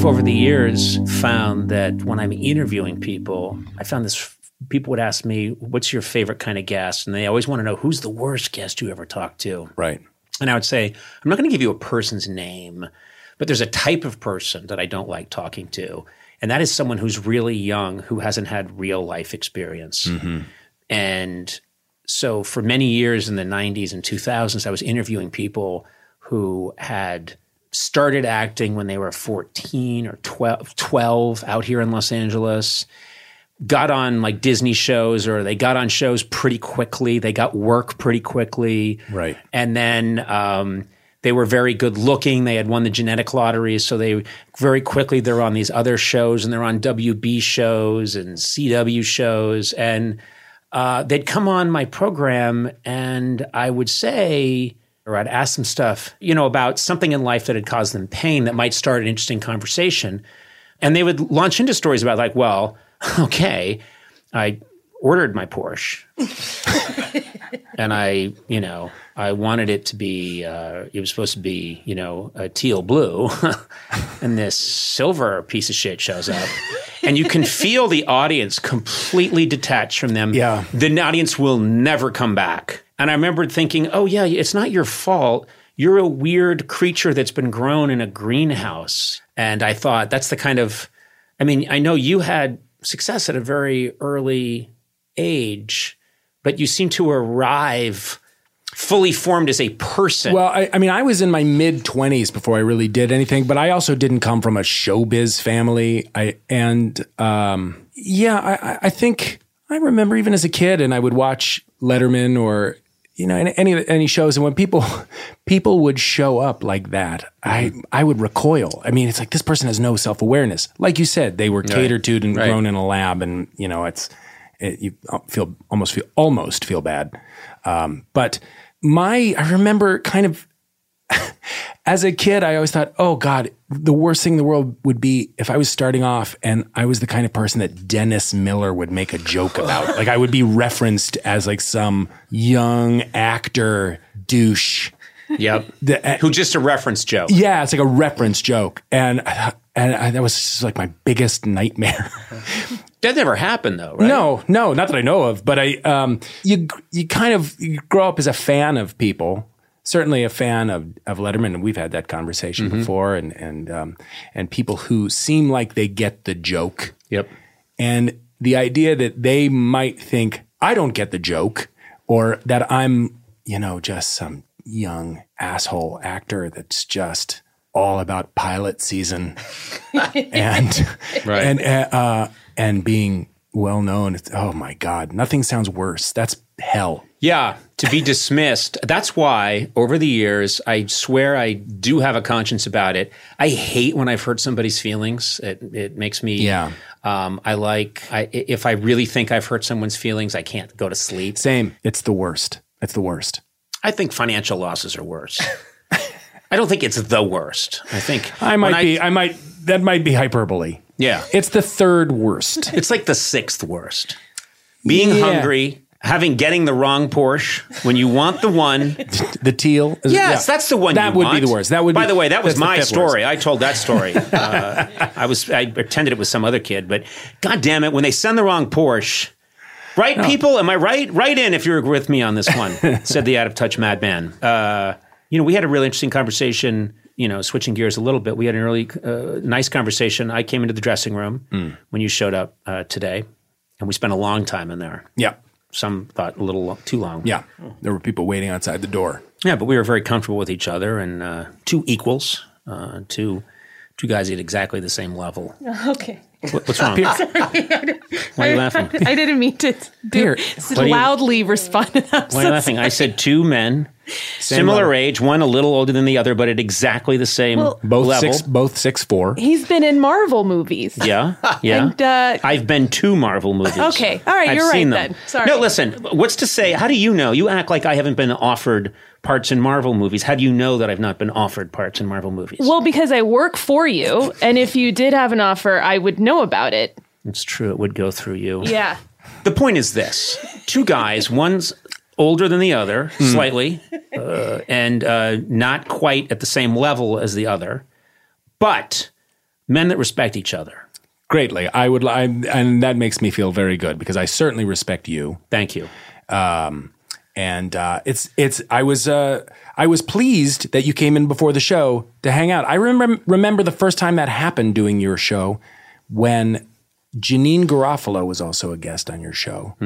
I've over the years found that when I'm interviewing people, I found this people would ask me, What's your favorite kind of guest? And they always want to know who's the worst guest you ever talked to. Right. And I would say, I'm not going to give you a person's name, but there's a type of person that I don't like talking to. And that is someone who's really young, who hasn't had real life experience. Mm-hmm. And so for many years in the 90s and 2000s, I was interviewing people who had started acting when they were 14 or 12, 12 out here in Los Angeles got on like Disney shows or they got on shows pretty quickly. They got work pretty quickly. Right. And then um, they were very good looking. They had won the genetic lotteries, so they very quickly they're on these other shows and they're on WB shows and CW shows, and uh, they'd come on my program, and I would say, or I'd ask them stuff, you know, about something in life that had caused them pain that might start an interesting conversation, and they would launch into stories about like, well, [laughs] okay, I ordered my Porsche [laughs] and I, you know, I wanted it to be, uh, it was supposed to be, you know, a teal blue, [laughs] and this silver piece of shit shows up, and you can feel the audience completely detached from them. Yeah. the audience will never come back. And I remember thinking, oh yeah, it's not your fault. You're a weird creature that's been grown in a greenhouse. And I thought that's the kind of, I mean, I know you had success at a very early age, but you seem to arrive fully formed as a person. Well, I, I mean, I was in my mid twenties before I really did anything, but I also didn't come from a showbiz family. I and um, yeah, I- I think I remember even as a kid, and I would watch Letterman or you know any any, any shows, and when people [laughs] people would show up like that, I I would recoil. I mean, it's like this person has no self awareness. Like you said, they were catered to and Right. grown in a lab, and you know it's it, you feel almost feel almost feel bad. Um, but my I remember kind of [laughs] as a kid, I always thought, oh God, the worst thing in the world would be if I was starting off and I was the kind of person that Dennis Miller would make a joke about. [laughs] like I would be referenced as like some young actor douche. yep. [laughs] The- Who just a reference joke. Yeah, it's like a reference joke. And and I, that was just like my biggest nightmare. That never happened though, right? No, no, not that I know of. But I, um, you, you kind of you grow up as a fan of people. Certainly a fan of of Letterman, and we've had that conversation before. And and um, and people who seem like they get the joke, Yep. and the idea that they might think I don't get the joke, or that I'm, you know, just some young asshole actor that's just all about pilot season [laughs] and Right. and uh, and being well known. It's, oh my God, nothing sounds worse. That's hell. Yeah, to be dismissed. That's why over the years, I swear I do have a conscience about it. I hate when I've hurt somebody's feelings. It, it makes me. Yeah. Um, I like I, if I really think I've hurt someone's feelings, I can't go to sleep. Same. It's the worst. It's the worst. I think financial losses are worse. I don't think it's the worst. I think I might be. I might. That might be hyperbole. Yeah, It's the third worst. it's like the sixth worst. Being Yeah. hungry, having getting the wrong Porsche when you want the one. [laughs] the teal. is- Yes, yeah. that's the one. That you would want. be the worst. That would. By be, the worst. By the way, that was my story. worst. I told that story. [laughs] Uh, I was I pretended it was some other kid, but God damn it, when they send the wrong Porsche. Right, people? Am I right? Write in if you're with me on this one, [laughs] said the out of touch madman. Uh, you know, we had a really interesting conversation. You know, switching gears a little bit, we had an early, uh, nice conversation. I came into the dressing room Mm. when you showed up uh, today, and we spent a long time in there. Yeah. Some thought a little too long. Yeah. There were people waiting outside the door. Yeah, but we were very comfortable with each other and uh, two equals, uh, two two guys at exactly the same level. [laughs] Okay. What, what's wrong? Why are you laughing? I didn't mean to do, Here. s- you- loudly respond to that. Why are you laughing? I said two men, similar level. age, one a little older than the other, but at exactly the same Well- Both level. six. Both six four. He's been in Marvel movies. Yeah, [laughs] yeah. And, uh, I've been to Marvel movies. Okay. All right, I've you're right them. then. Sorry. No, listen. What's to say? How do you know? You act like I haven't been offered parts in Marvel movies. How do you know that I've not been offered parts in Marvel movies? Well, because I work for you, and if you did have an offer, I would know about it. it's true. It would go through you. Yeah. The point is this: two guys, one's older than the other, slightly, uh, and uh, not quite at the same level as the other, but men that respect each other. Greatly. I would. I, and that makes me feel very good because I certainly respect you. Thank you. and uh, it's it's I was uh, I was pleased that you came in before the show to hang out. I remember remember the first time that happened doing your show when Janeane Garofalo was also a guest on your show,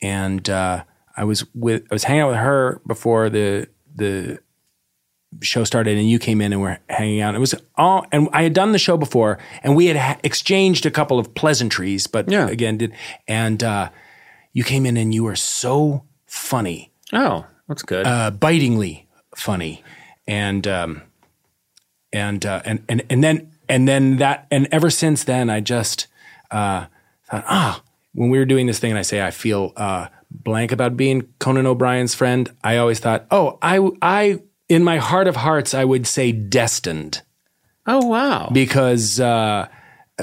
and uh, I was with I was hanging out with her before the the show started, and you came in and we're hanging out. It was all, and I had done the show before, and we had ha- exchanged a couple of pleasantries, but Yeah. again did and uh, you came in and you were so funny Oh, that's good. uh, bitingly funny. and um, and uh, and and and then and then that and ever since then, I just uh, thought, ah, when we were doing this thing, and I say I feel uh, blank about being Conan O'Brien's friend. I always thought, oh, I I in my heart of hearts, I would say destined Oh wow. because uh,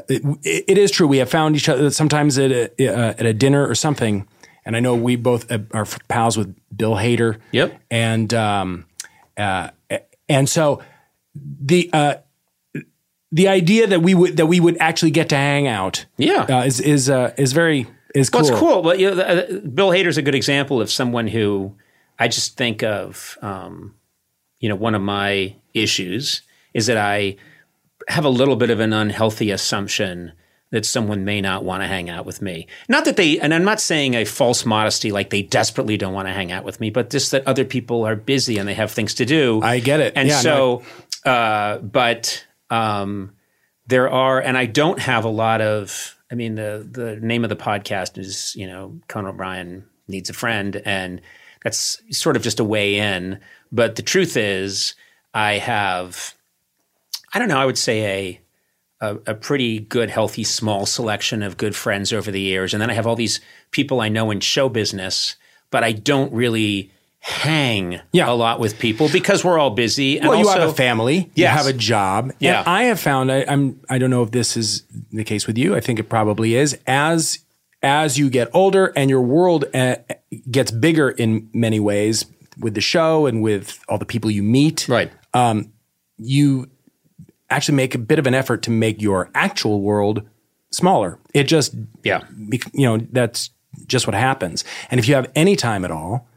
it, it is true. We have found each other sometimes at a, uh, at a dinner or something, and I know we both are pals with Bill Hader. Yep. and um, uh, and so the uh, the idea that we would that we would actually get to hang out, Yeah. uh, is is uh, is very is cool. Well, it's cool. But you know, uh, Bill Hader's a good example of someone who I just think of. Um, you know, one of my issues is that I have a little bit of an unhealthy assumption that someone may not want to hang out with me. Not that they, and I'm not saying a false modesty like they desperately don't want to hang out with me, but just that other people are busy and they have things to do. I get it. And Yeah, so, uh, but um, there are, and I don't have a lot of. I mean, the the name of the podcast is you know Conan O'Brien needs a friend, and that's sort of just a way in. But the truth is, I have, I don't know, I would say a a, a pretty good, healthy, small selection of good friends over the years, and then I have all these people I know in show business, but I don't really hang Yeah. a lot with people because we're all busy. And well, you also, have a family, you have a job. Yeah. And I have found I, I'm I don't know if this is the case with you. I think it probably is. As as you get older and your world uh, gets bigger in many ways with the show and with all the people you meet, right. you actually make a bit of an effort to make your actual world smaller. It just Yeah. you know that's just what happens. And if you have any time at all,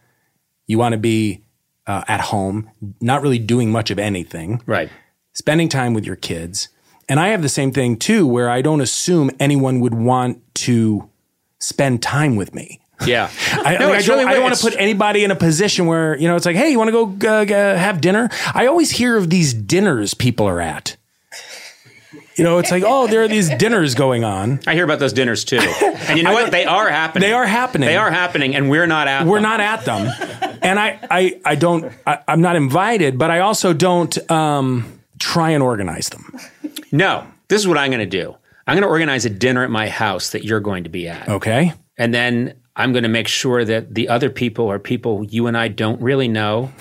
you want to be uh, at home, not really doing much of anything Right. spending time with your kids. And I have the same thing too, where I don't assume anyone would want to spend time with me. Yeah. [laughs] I, No, like, I don't, really I don't want to put anybody in a position where, you know, it's like, hey, you want to go uh, have dinner? I always hear of these dinners people are at. You know, it's like, oh, there are these dinners going on. [laughs] I hear about those dinners too. And you know [laughs] what? They are happening. They are happening. They are happening, and we're not at We're them. not at them. And I, I, I don't, I, I'm not invited, but I also don't um, try and organize them. No. This is what I'm going to do. I'm going to organize a dinner at my house that you're going to be at. Okay. And then I'm going to make sure that the other people are people you and I don't really know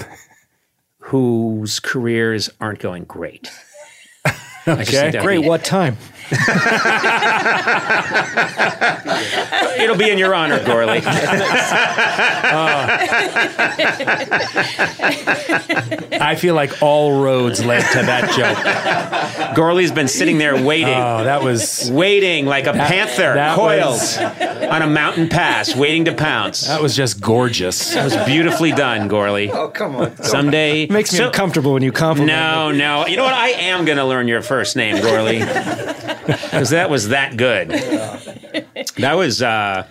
whose careers aren't going great. I just Okay. Great. What time? [laughs] It'll be in your honor, Gourley. [laughs] Uh. I feel like all roads led to that joke. Gourley's been sitting there oh, waiting. Oh, that was waiting like a panther that coiled was- on a mountain pass, waiting to pounce. that was just gorgeous. That was beautifully done, Gourley. Oh, come on. Someday it Makes me so- uncomfortable when you compliment me. No, no. You know what? I am going to learn your first name, Gourley, [laughs] [laughs] because that was that good. That was. uh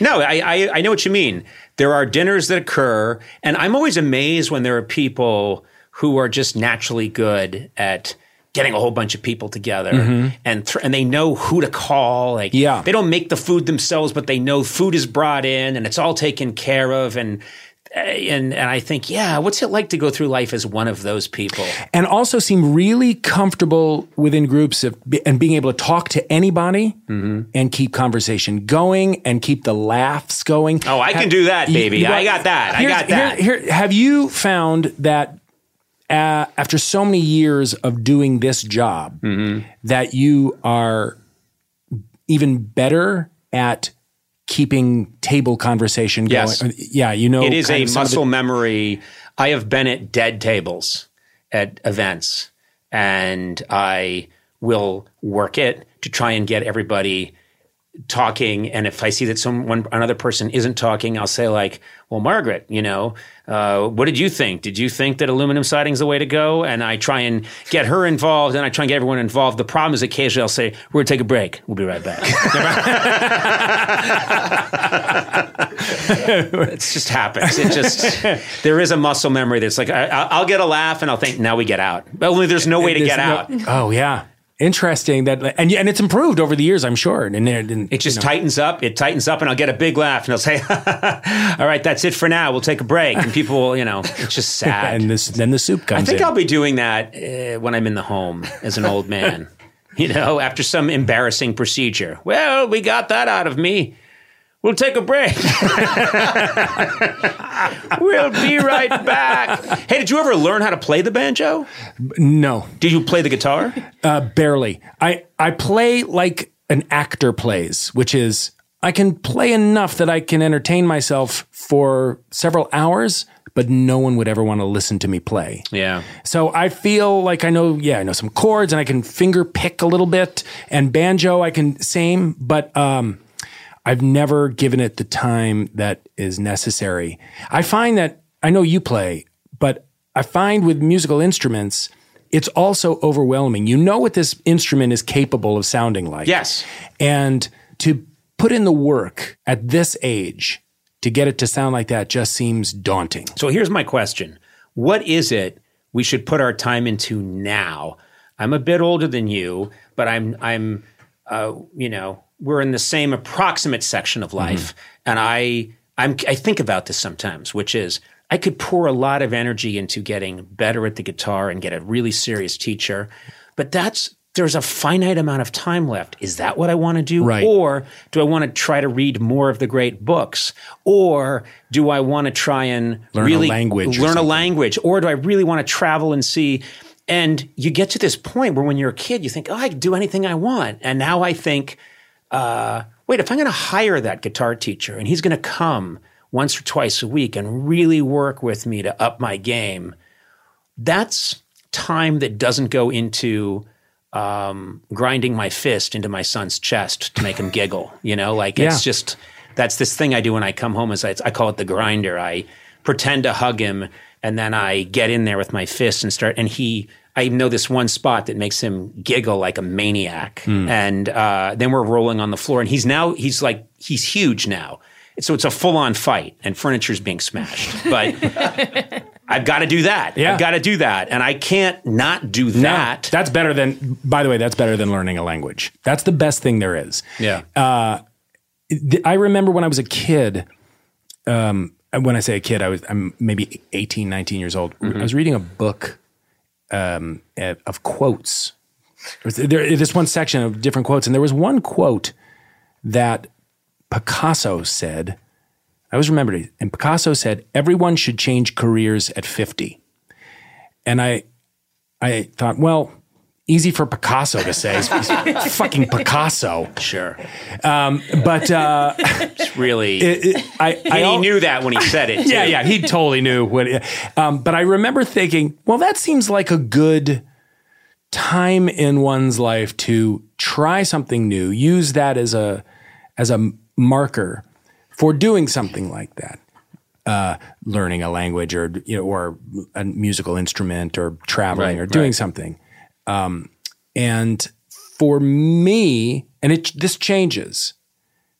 No, I, I I know what you mean. There are dinners that occur, and I'm always amazed when there are people who are just naturally good at getting a whole bunch of people together and th- and they know who to call like Yeah. they don't make the food themselves but they know food is brought in and it's all taken care of and and and I think yeah what's it like to go through life as one of those people And also seem really comfortable within groups of, and being able to talk to anybody and keep conversation going and keep the laughs going. Oh, I can do that, baby. I got that. I got that. Here, here- have you found that uh, after so many years of doing this job, Mm-hmm. that you are even better at keeping table conversation Yes. going? Yeah, you know, It is a of the- muscle memory. I have been at dead tables at events, and I will work it to try and get everybody talking. And if I see that someone, another person isn't talking, I'll say like, "Well, Margaret, you know, uh, what did you think? Did you think that aluminum siding is the way to go?" And I try and get her involved, and I try and get everyone involved. The problem is occasionally I'll say, "We're gonna take a break. We'll be right back." [laughs] it just happens. It just there is a muscle memory that's like I, I'll get a laugh and I'll think now we get out. But only there's no way to There's get no- out. Oh yeah. Interesting that, and and it's improved over the years, I'm sure. And, and, and It just tightens up. It tightens up, and I'll get a big laugh, and I'll say, [laughs] "All right, that's it for now. We'll take a break." And people, will, you know, it's just [laughs] sad. and this then the soup comes I think in. I'll be doing that uh, when I'm in the home as an old man. [laughs] you know, after some embarrassing procedure. Well, we got that out of me. We'll take a break. we'll be right back. Hey, did you ever learn how to play the banjo? no, Did you play the guitar? uh, barely. I I play like an actor plays, which is I can play enough that I can entertain myself for several hours, but no one would ever want to listen to me play. Yeah. So I feel like I know, yeah, I know some chords and I can finger pick a little bit and banjo I can same, but um, I've never given it the time that is necessary. I find that I know you play, but I find with musical instruments, it's also overwhelming. You know what this instrument is capable of sounding like. Yes. And to put in the work at this age to get it to sound like that just seems daunting. So here's my question What is it we should put our time into now? I'm a bit older than you, but I'm, I'm, uh, you know, we're in the same approximate section of mm-hmm. life, and I, I'm, I think about this sometimes, which is I could pour a lot of energy into getting better at the guitar and get a really serious teacher, but that's there's a finite amount of time left. Is that what I want to do? Right. Or do I want to try to read more of the great books? Or do I want to try and Learn a language learn a language? Or do I really want to travel and see? And you get to this point where when you're a kid, you think, oh, I can do anything I want. And now I think, uh, wait, if I'm going to hire that guitar teacher and he's going to come once or twice a week and really work with me to up my game, that's time that doesn't go into um, grinding my fist into my son's chest to make him giggle. [laughs] You know, like it's just that's this thing I do when I come home. Is I, I call it the grinder. I pretend to hug him, and then I get in there with my fist and start. And he, I know this one spot that makes him giggle like a maniac. And uh, then we're rolling on the floor, and he's now he's like he's huge now. So it's a full on fight, and furniture's being smashed. [laughs] But I've got to do that. Yeah. I've got to do that, and I can't not do that. That's better than, by the way, that's better than learning a language. That's the best thing there is. yeah. Th- I remember when I was a kid, um, when I say a kid, I was I'm maybe 18, 19 years old. I was reading a book um, eh, of quotes. There this one section of different quotes, and there was one quote that Picasso said. I always remembered it. And Picasso said, "Everyone should change careers at 50." And I, I thought, well, easy for Picasso to say. He's, he's [laughs] fucking Picasso. Sure. But uh, [laughs] It's really. it- I, and I he knew that when he said it. [laughs] Yeah, too. yeah, he totally knew what. Um, but I remember thinking, well, that seems like a good time in one's life to try something new. Use that as a as a marker for doing something like that. Uh, learning a language or you know, or a musical instrument or traveling Right, or doing right. something. Um, and for me, and it this changes.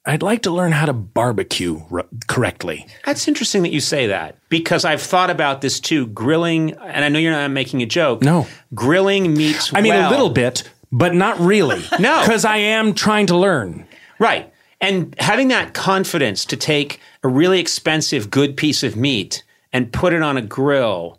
I'd like to learn how to barbecue r- correctly. That's interesting that you say that because I've thought about this too. Grilling, and I know you're not making a joke. No. Grilling meats. I mean, well. a little bit, but not really. [laughs] No. because I am trying to learn. Right. And having that confidence to take a really expensive, good piece of meat and put it on a grill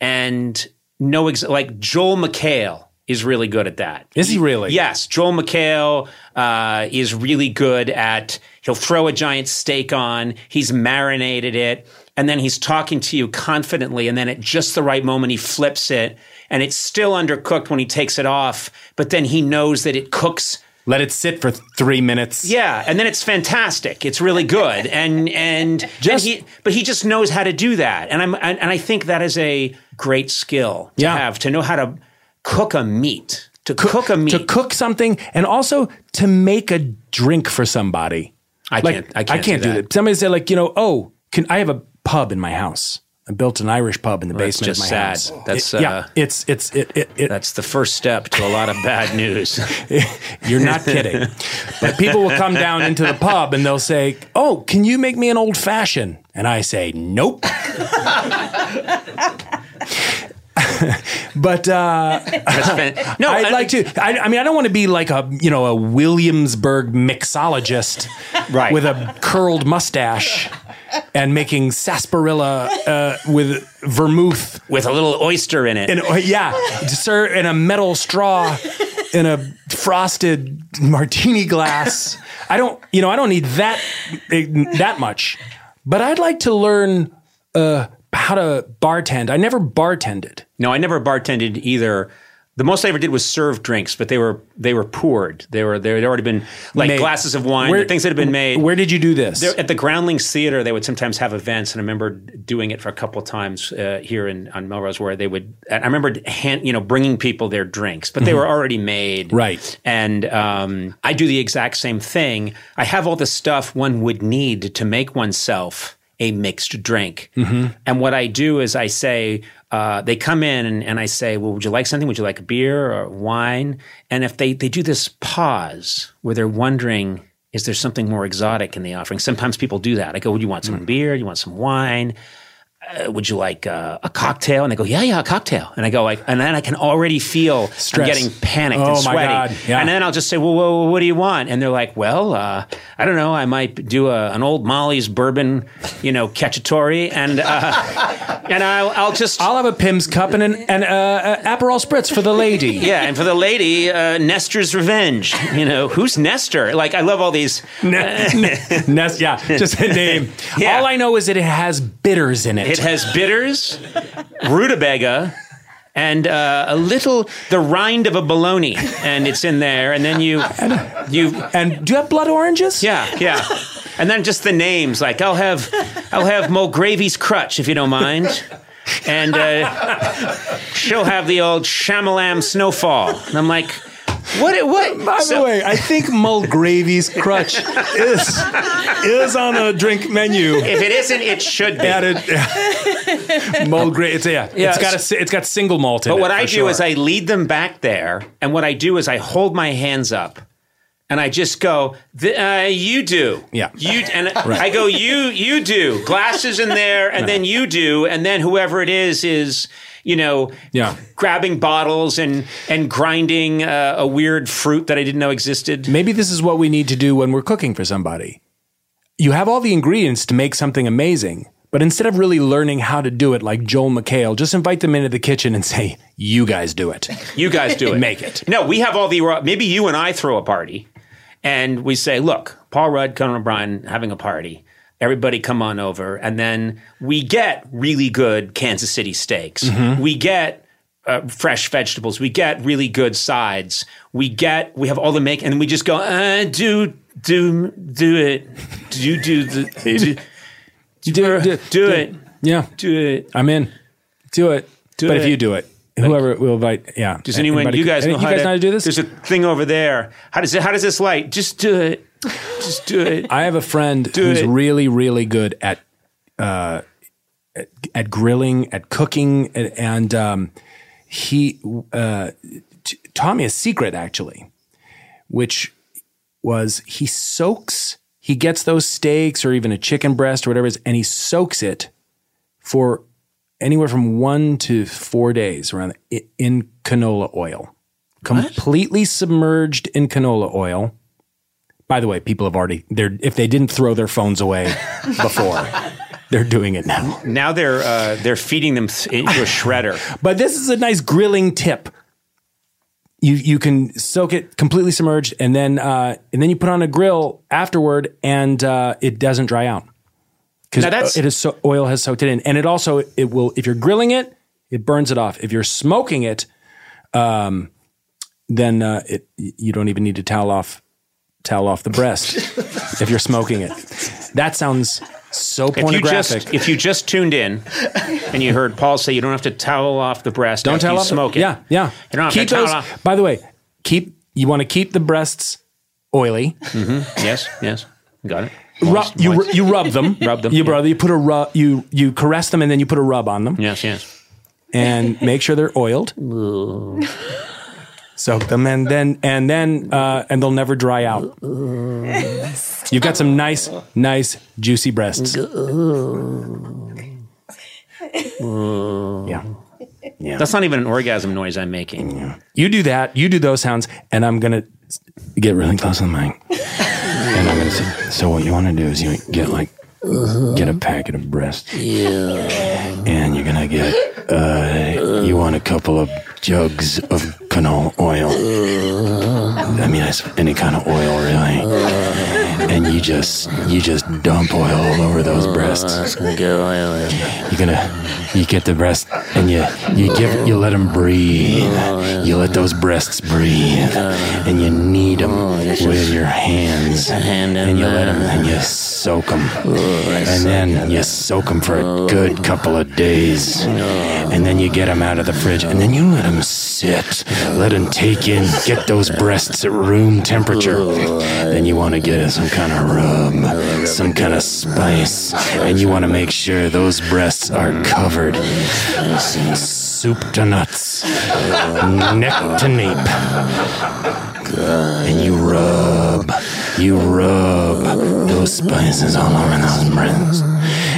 and know ex- like Joel McHale is really good at that. Is he really? Yes, Joel McHale uh, is really good at. He'll throw a giant steak on. He's marinated it, and then he's talking to you confidently. And then at just the right moment, he flips it, and it's still undercooked when he takes it off. But then he knows that it cooks. Let it sit for three minutes. Yeah, and then it's fantastic. It's really good, and and Just- and he, but he just knows how to do that. And I'm and, and I think that is a great skill to Yeah. have to know how to cook a meat. To cook a meat. To cook something and also to make a drink for somebody. I Like, can't. I can't, do, that. that. Somebody said, like, you know, oh, can I have a pub in my house? I built an Irish pub in the basement just of my sad. house. That's, It- yeah, uh, it's it's it, it, it That's the first step to a lot of bad [laughs] news. You're not kidding. but people will come down into the pub and they'll say, "Oh, can you make me an old fashioned?" And I say, "Nope." [laughs] but uh, no, [laughs] I'd I- like to. I, I mean, I don't want to be like a you know a Williamsburg mixologist, Right. with a curled mustache and making sarsaparilla uh, with vermouth with a little oyster in it. and yeah, sir, in a metal straw in a frosted martini glass. I don't, you know, I don't need that that much, but I'd like to learn uh, how to bartend. I never bartended. No, I never bartended either. The most I ever did was serve drinks, but they were they were poured. They were they had already been like Made. glasses of wine, Where- things that had been made. Where did you do this? There- at the Groundlings Theater, they would sometimes have events, and I remember doing it for a couple of times uh, here in on Melrose, where they would. I remember hand, you know, bringing people their drinks, but they were already made, Mm-hmm. Right. And um, I do the exact same thing. I have all the stuff one would need to make oneself a mixed drink, Mm-hmm. and what I do is I say. Uh, they come in and, and I say, "Well, would you like something? Would you like a beer or wine?" And if they they do this pause where they're wondering, is there something more exotic in the offering? Sometimes people do that. I go, "Would you want some Hmm. beer? You want some wine? Uh, would you like uh, a cocktail?" And they go, "Yeah, yeah, a cocktail." And I go like, and then I can already feel Stress. I'm getting panicked Oh, and my sweaty. God. Yeah. And then I'll just say, well, well, what do you want? And they're like, well, uh, I don't know. I might do a, an old Molly's bourbon, you know, cacciatore, and uh, [laughs] and I'll, I'll just I'll have a Pimm's cup and an and, uh, uh, Aperol spritz for the lady. [laughs] yeah, and for the lady, uh, Nestor's Revenge. You know, who's Nestor? Like, I love all these. [laughs] Nest, yeah, just a name. Yeah. All I know is that it has bitters in it. It has bitters, rutabaga, and uh, a little the rind of a bologna, and it's in there. And then you, you, and do you have blood oranges? yeah, yeah, and then just the names. Like, I'll have, I'll have Mulgravy's crutch if you don't mind. And uh, she'll have the old Shamalam snowfall. And I'm like, what? What? By So- the way, I think Mulgravy's crutch is is on a drink menu. if it isn't, it should be. Added Mulgrave. It's yeah. Yeah, It's got a it's got single malt in it. But what I do sure. is I lead them back there, and what I do is I hold my hands up, and I just go, uh, "You do, Yeah. you," and [laughs] I go, "You, you do." Glasses in there, and then you do, and then whoever it is is, you know, Yeah. grabbing bottles and and grinding uh, a weird fruit that I didn't know existed. maybe this is what we need to do when we're cooking for somebody. You have all the ingredients to make something amazing, but instead of really learning how to do it like Joel McHale, just invite them into the kitchen and say, "You guys do it." You guys do [laughs] it. Make it. No, we have all the. raw- Maybe you and I throw a party, and we say, "Look, Paul Rudd, Conan O'Brien having a party. Everybody come on over." And then we get really good Kansas City steaks. Mm-hmm. We get uh, fresh vegetables. We get really good sides. We get. We have all the make, and we just go, uh, "Do do do it. Do do the [laughs] do, do, do- do it. Yeah, Do it." I'm in. Do it. Do it. but it. if you do it, whoever will invite, yeah. Does anyone? Anybody- you guys know you how guys to, know how to do this? There's a thing over there. How does it? How does this light? Just do it. [laughs] Just do it. I have a friend who's it. really, really good at, uh, at at grilling, at cooking, and, and um, he uh, t- taught me a secret actually, which was he soaks. He gets those steaks or even a chicken breast or whatever it is, and he soaks it for anywhere from one to four days around in canola oil, completely submerged in canola oil. By the way, people have already they're if they didn't throw their phones away [laughs] before, they're doing it now. Now they're uh, they're feeding them into a shredder. [laughs] But this is a nice grilling tip. You you can soak it completely submerged, and then uh, and then you put on a grill afterward, and uh, it doesn't dry out because it is so oil has soaked it in, and it also it will if you're grilling it, it burns it off. If you're smoking it, um, then uh, it you don't even need to towel off towel off the breast if you're smoking it. That sounds so If you pornographic. just if you just tuned in and you heard Paul say you don't have to towel off the breast, Don't after tell you off. smoke it. Yeah, yeah. You don't have keep to towel those. off. By the way, keep you want to keep the breasts oily. Mm-hmm. Yes, yes, got it. Rub, Moist, you moist. you rub them. [laughs] Rub them, You yeah. rub. You put a rub. You you caress them and then you put a rub on them Yes, yes. and make sure they're oiled. Soak them and then and then uh, and they'll never dry out. You've got some nice nice juicy breasts. Yeah. Yeah. That's not even an orgasm noise I'm making. You do that. You do those sounds, and I'm gonna get really close to the mic. and I'm gonna say, so what you want to do is you get like get a packet of breasts. Yeah. And you're gonna get uh, you want a couple of jugs of canola oil. I mean, it's any kind of oil, really. And you just you just dump oil all over those breasts. You're gonna you get the breast and you you give you let them breathe. You let those breasts breathe, and you knead them with your hands, and you let them and you soak them, and then you soak them for a good couple of days, and then you get them out of the fridge, and then you let them sit, let them take in, get those breasts at room temperature. Then you want to get some kind of rub, some kind of spice, and you want to make sure those breasts are covered, soup to nuts, neck to nape, and you rub, you rub those spices all over those breasts,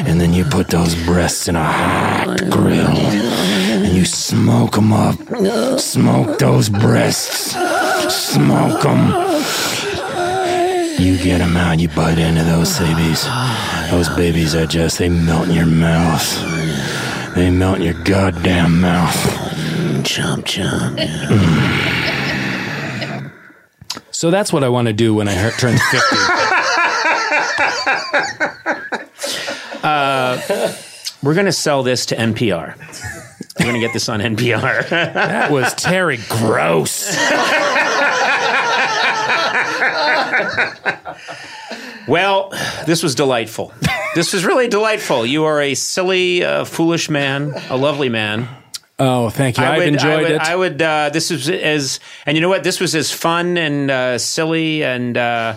and then you put those breasts in a hot grill, and you smoke them up, smoke those breasts, smoke them. You get them out, you bite into those babies. Those babies are just, they melt in your mouth. They melt in your goddamn mouth. Chomp, chomp. Mm. So that's what I want to do when I hurt, turn 50. [laughs] We're going to sell this to NPR. We're going to get this on NPR. That was Terry Gross. well, this was delightful. This was really delightful. You are a silly, uh, foolish man, a lovely man. Oh, thank you. I have enjoyed I would, it. I would. Uh, this was as, and you know what? This was as fun and uh, silly and uh,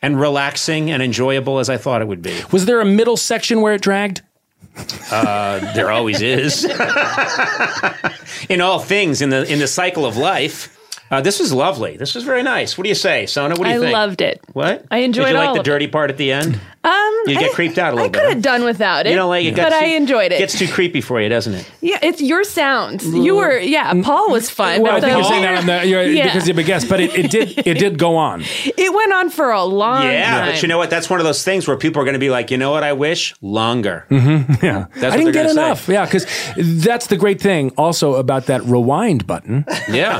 and relaxing and enjoyable as I thought it would be. was there a middle section where it dragged? There always is. [laughs] in all things, in the in the cycle of life. Uh, this was lovely. This was very nice. What do you say, Sona? What do you I think? I loved it. What? I enjoyed Did you like the of it. dirty part at the end? Um, You get I- creeped out a little I bit, I could huh? have done without it. You know, like it but gets I too- enjoyed it. Gets too creepy for you, doesn't it? yeah, it's your sounds. You were, yeah. Paul was fun. Well, I think you're saying that on the, you're, [laughs] Yeah. because you're a guest, but it, it did it did go on. [laughs] It went on for a long time. Yeah, time. but you know what? That's one of those things where people are going to be like, you know what? I wish longer. [laughs] Yeah, That's I what didn't get gonna say. enough. Yeah, because that's the great thing also about that rewind button. Yeah,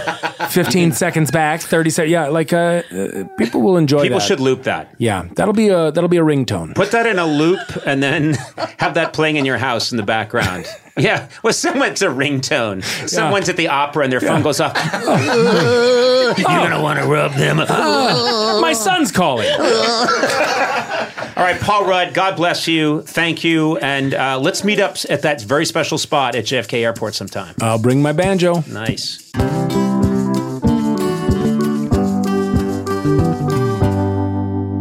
15 seconds back, 30 seconds. Yeah, like uh, uh, people will enjoy people that. should loop that. Yeah, that'll be a that'll be a ringtone. Put that in a loop and then have that playing in your house in the background. Yeah, well, someone's a ringtone. Someone's at the opera and their phone goes off. [laughs] You're gonna want to rub them. [laughs] My son's calling. All right, Paul Rudd, God bless you. Thank you. And uh, let's meet up at that very special spot at JFK Airport sometime. I'll bring my banjo. Nice.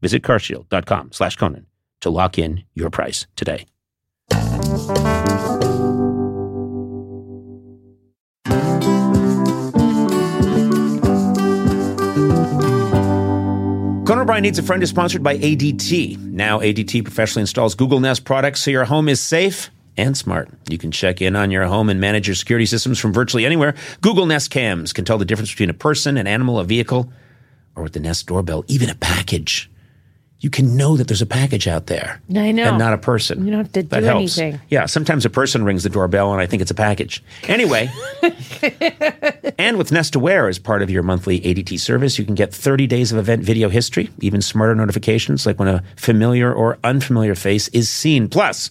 Visit carshield.com slash Conan to lock in your price today. Conan O'Brien Needs a Friend is sponsored by ADT. Now, ADT professionally installs Google Nest products so your home is safe and smart. You can check in on your home and manage your security systems from virtually anywhere. Google Nest cams can tell the difference between a person, an animal, a vehicle, or with the Nest doorbell, even a package. You can know that there's a package out there. I know. And not a person. You don't have to that do helps. anything. Yeah, sometimes a person rings the doorbell and I think it's a package. Anyway, [laughs] and with Nest Aware as part of your monthly ADT service, you can get 30 days of event video history, even smarter notifications like when a familiar or unfamiliar face is seen. Plus,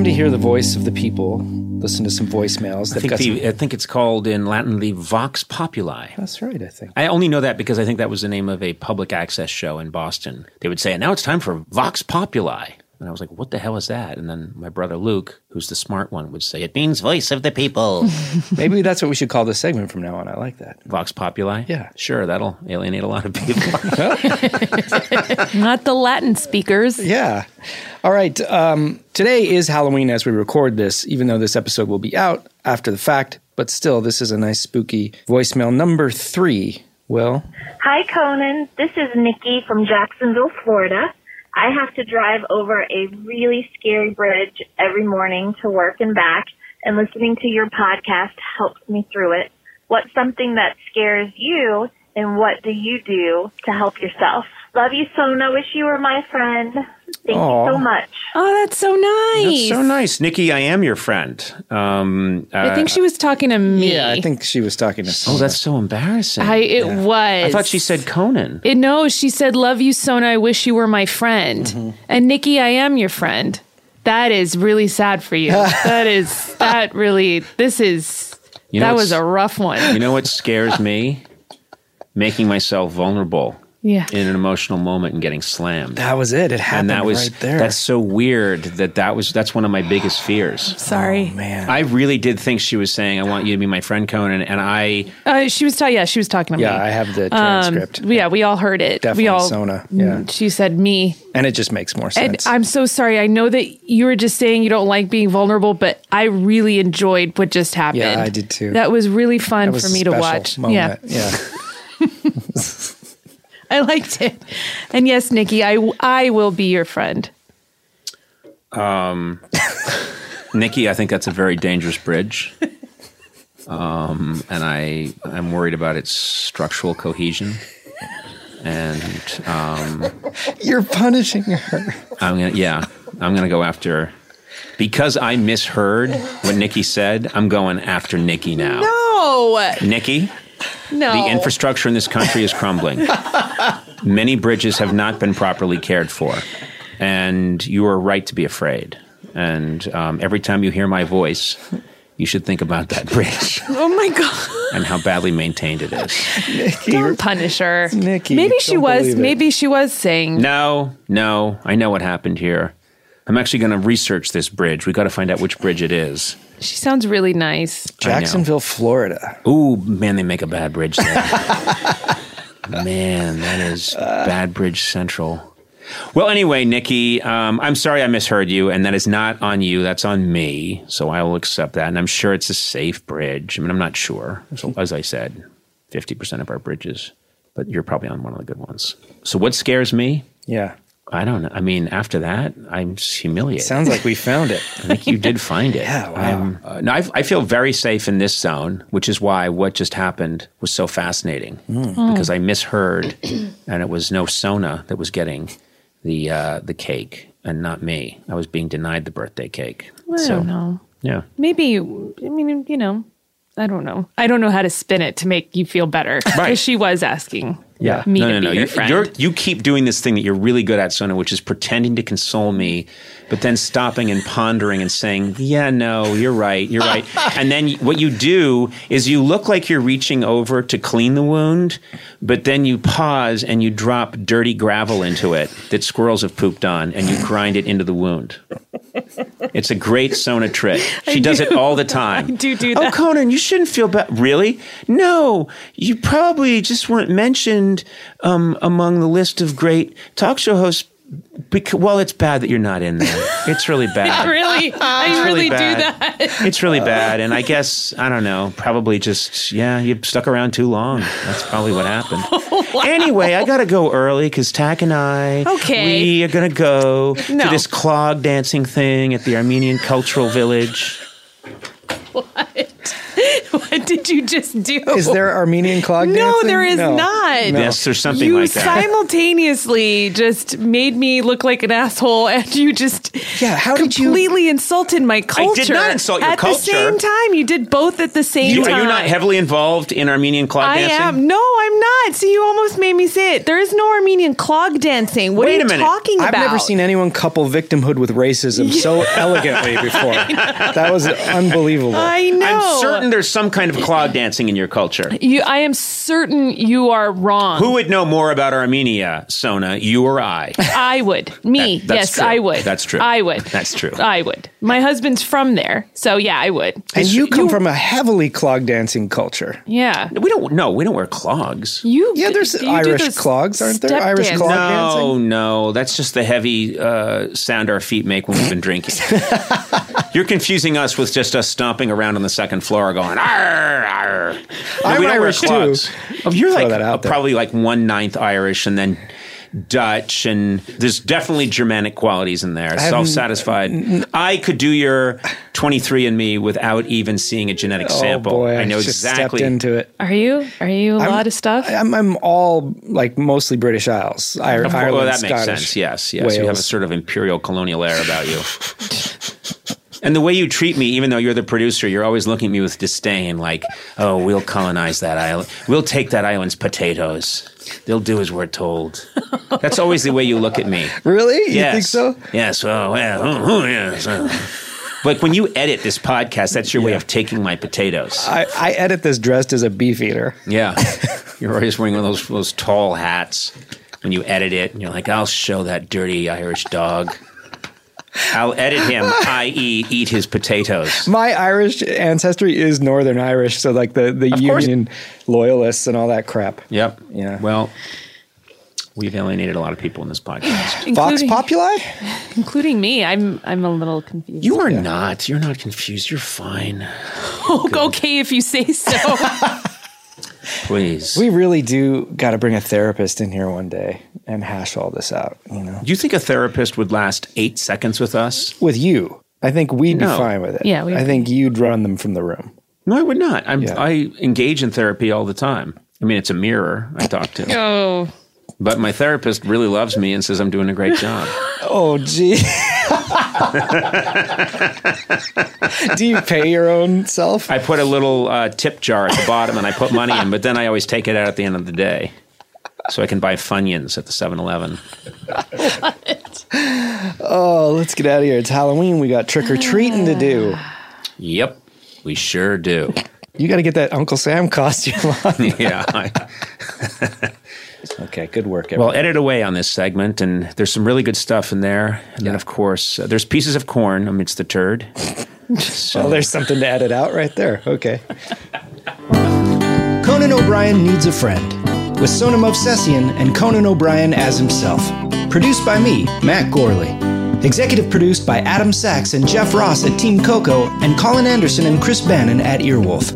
Time to hear the voice of the people. Listen to some voicemails. I think, the, some- I think it's called in Latin the Vox Populi. That's right, I think. I only know that because I think that was the name of a public access show in Boston. They would say, and now it's time for Vox Populi. And I was like, what the hell is that? And then my brother Luke, who's the smart one, would say, it means voice of the people. [laughs] Maybe that's what we should call this segment from now on. I like that. Vox Populi? Yeah. Sure, that'll alienate a lot of people. [laughs] [laughs] Not the Latin speakers. Yeah. All right. Um, today is Halloween as we record this, even though this episode will be out after the fact. But still, this is a nice spooky voicemail number three. Will, Hi, Conan. This is Nikki from Jacksonville, Florida. I have to drive over a really scary bridge every morning to work and back, and listening to your podcast helps me through it. What's something that scares you, and what do you do to help yourself? Love you, Sona. Wish you were my friend. Thank Aw. you so much. Oh, that's so nice. That's so nice. Nikki, I am your friend. Um, uh, I think she was talking to me. yeah, I think she was talking to. Oh, that's so embarrassing. I, it was. I thought she said Conan. It, no, she said, "Love you, Sona. I wish you were my friend." Mm-hmm. And Nikki, I am your friend. That is really sad for you. [laughs] that is that really. This is You know that was a rough one. You know what scares me? [laughs] Making myself vulnerable yeah. in an emotional moment and getting slammed. That was it. It happened and that was right there. that's so weird that that was that's one of my biggest fears. Sorry. man. I really did think she was saying I want you to be my friend Conan and I Uh, she was talking. Yeah, she was talking to yeah, me. I have the Um, transcript. yeah, we all heard it. Definitely we all. Sona. Yeah, She said me. and it just makes more And sense. I'm so sorry. I know that you were just saying you don't like being vulnerable, but I really enjoyed what just happened. Yeah, I did too. That was really fun That was for me a to watch. Moment. Yeah, yeah. [laughs] [laughs] [laughs] I liked it. And yes, Nikki, I I will be your friend. Um, Nikki, I think that's a very dangerous bridge. Um, and I I'm worried about its structural cohesion. And um, You're punishing her. I'm gonna yeah, I'm gonna go after because I misheard what Nikki said, I'm going after Nikki now. No, Nikki, no. The infrastructure in this country is crumbling. [laughs] Many bridges have not been properly cared for. And you are right to be afraid. And um, every time you hear my voice, you should think about that bridge [laughs] oh my god! and how badly maintained it is. Don't punish her, Nikki, Maybe she don't was. believe it. Maybe she was saying. No, no, I know what happened here. I'm actually going to research this bridge. We got to find out which bridge it is. She sounds really nice. Jacksonville, Florida. Ooh, man, they make a bad bridge there. [laughs] man, that is bad bridge central. Well, anyway, Nikki, um, I'm sorry I misheard you, and that is not on you. That's on me. So I will accept that, and I'm sure it's a safe bridge. I mean, I'm not sure. So, as I said, 50% of our bridges, but you're probably on one of the good ones. So what scares me? Yeah. I don't know. I mean, after that, I'm just humiliated. Sounds like we found it. [laughs] I think you did find it. [laughs] Yeah, wow. I'm- uh, no, I, I feel very safe in this zone, which is why what just happened was so fascinating Hmm. because I misheard, [clears throat] and it was no Sona that was getting the uh, the cake and not me. I was being denied the birthday cake. I don't know. Yeah. Maybe. I mean, you know. I don't know. I don't know how to spin it to make you feel better. Right. [laughs] Because she was asking. Yeah. me no, to no, be no. your You, friend. you're, you keep doing this thing that you're really good at, Sona, which is pretending to console me, but then stopping and pondering and saying, "Yeah, no, you're right, you're right." [laughs] and then what you do is you look like you're reaching over to clean the wound, but then you pause and you drop dirty gravel into it that squirrels have pooped on, and you grind it into the wound. It's a great Sona trick. [laughs] She does it all the time. [laughs] I do do Oh. Conan, you shouldn't feel bad. Really? No, you probably just weren't mentioned um, among the list of great talk show hosts. Because, well, it's bad that you're not in there. It's really [laughs] bad. really, I really, do bad. that. It's really bad. And I guess, I don't know, probably just, yeah, you stuck around too long. That's probably what happened. [laughs] Anyway, I got to go early because Tak and I, Okay. we are going to go to this clog dancing thing at the Armenian Cultural Village. [laughs] What what did you just do? Is there Armenian clog dancing? No, dancing? there is not. Yes, there's something you like that. simultaneously just made me look like an asshole, and you just Yeah, how did you- completely insulted my culture. not insult your culture. at culture. the same time. You did both at the same You, time. are you not heavily involved in Armenian clog dancing? I dancing? am. No, I'm not. See, you almost made me say it. There is no Armenian clog dancing. What Wait are you a minute. talking about? I've never seen anyone couple victimhood with racism so [laughs] elegantly before. [laughs] That was unbelievable. I know. I'm certain there's some kind of clog dancing in your culture. You, I am certain you are wrong. Who would know more about Armenia, Sona, you or I? I would. Me. That- that's yes, true. I would. That's true. I would. That's true. I would. My husband's from there, so yeah, I would. and you come from a heavily clog dancing culture. Yeah. We don't. No, we don't wear clogs. You. Yeah, there's you Irish clogs, aren't there? Irish dances. clog No, dancing? no, that's just the heavy uh, sound our feet make when we've been drinking. [laughs] You're confusing us with just us stomping around on the second floor, going "arr, arr." No, I'm we don't wear Irish, too. clogs. Oh, you're Throw like that out there. probably like one ninth Irish, and then Dutch, and there's definitely Germanic qualities in there. Self satisfied. I could do your 23 and Me without even seeing a genetic oh, sample. Oh boy, I know just exactly. stepped into it. Are you? Are you a lot of stuff? I'm, I'm all like mostly British Isles. I- Of course- Ireland, well, that makes Scottish, sense. Yes, yes. You have a sort of imperial colonial air about you. [laughs] and the way you treat me, even though you're the producer, you're always looking at me with disdain, like, "Oh, we'll colonize that island. We'll take that island's potatoes. They'll do as we're told." That's always the way you look at me. Really? You yes. think so? Yes. Oh, well, oh, oh, yes. oh. But when you edit this podcast, that's your way of taking my potatoes. I, I edit this dressed as a beef eater. Yeah. [laughs] You're always wearing one of those those tall hats when you edit it, and you're like, I'll show that dirty Irish dog. I'll edit him, i.e., eat his potatoes. My Irish ancestry is Northern Irish, so like the, the course. Union loyalists and all that crap. Yep. Yeah. Well, we've alienated a lot of people in this podcast. Vox Including- Populi? including me. I'm. I'm a little confused. You are not. You're not confused. You're fine. [laughs] okay if you say so. [laughs] Please. We really do got to bring a therapist in here one day and hash all this out, you know. Do you think a therapist would last eight seconds with us? With you, I think we'd be fine with it. Yeah, we- I think you'd run them from the room. No, I would not. I'm, Yeah. I engage in therapy all the time. I mean, it's a mirror I talk to. [laughs] oh. But my therapist really loves me and says I'm doing a great job. [laughs] Oh, gee. [laughs] do you pay your own self? I put a little uh, tip jar at the bottom and I put money in, but then I always take it out at the end of the day. So I can buy Funyuns at the 7 Eleven. [laughs] Oh, let's get out of here. It's Halloween. We got trick or treating to do. Yep, we sure do. You got to get that Uncle Sam costume on. yeah. I, okay, good work. well, edit away on this segment, and there's some really good stuff in there. And then, of course, uh, there's pieces of corn amidst the turd. [laughs] Well, there's something to edit out right there. Okay. [laughs] Conan O'Brien Needs a Friend with Sona Movsesian and Conan O'Brien as himself. Produced by me, Matt Gourley. Executive produced by Adam Sachs and Jeff Ross at Team Coco and Colin Anderson and Chris Bannon at Earwolf.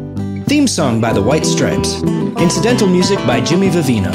Theme song by the White Stripes. Incidental music by Jimmy Vivino.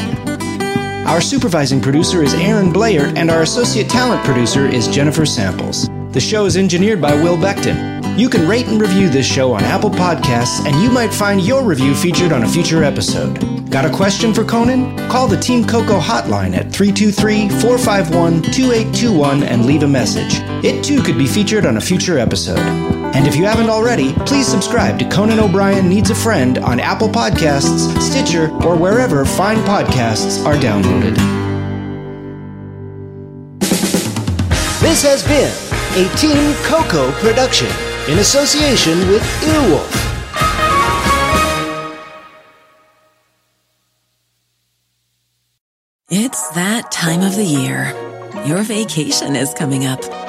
Our supervising producer is Aaron Blair, and our associate talent producer is Jennifer Samples. The show is engineered by Will Beckton. You can rate and review this show on Apple Podcasts, and you might find your review featured on a future episode. Got a question for Conan? Call the Team Coco hotline at 323 451 2821 and leave a message. It too could be featured on a future episode. And if you haven't already, please subscribe to Conan O'Brien Needs a Friend on Apple Podcasts, Stitcher, or wherever fine podcasts are downloaded. This has been a Team Coco production in association with Earwolf. It's that time of the year. Your vacation is coming up.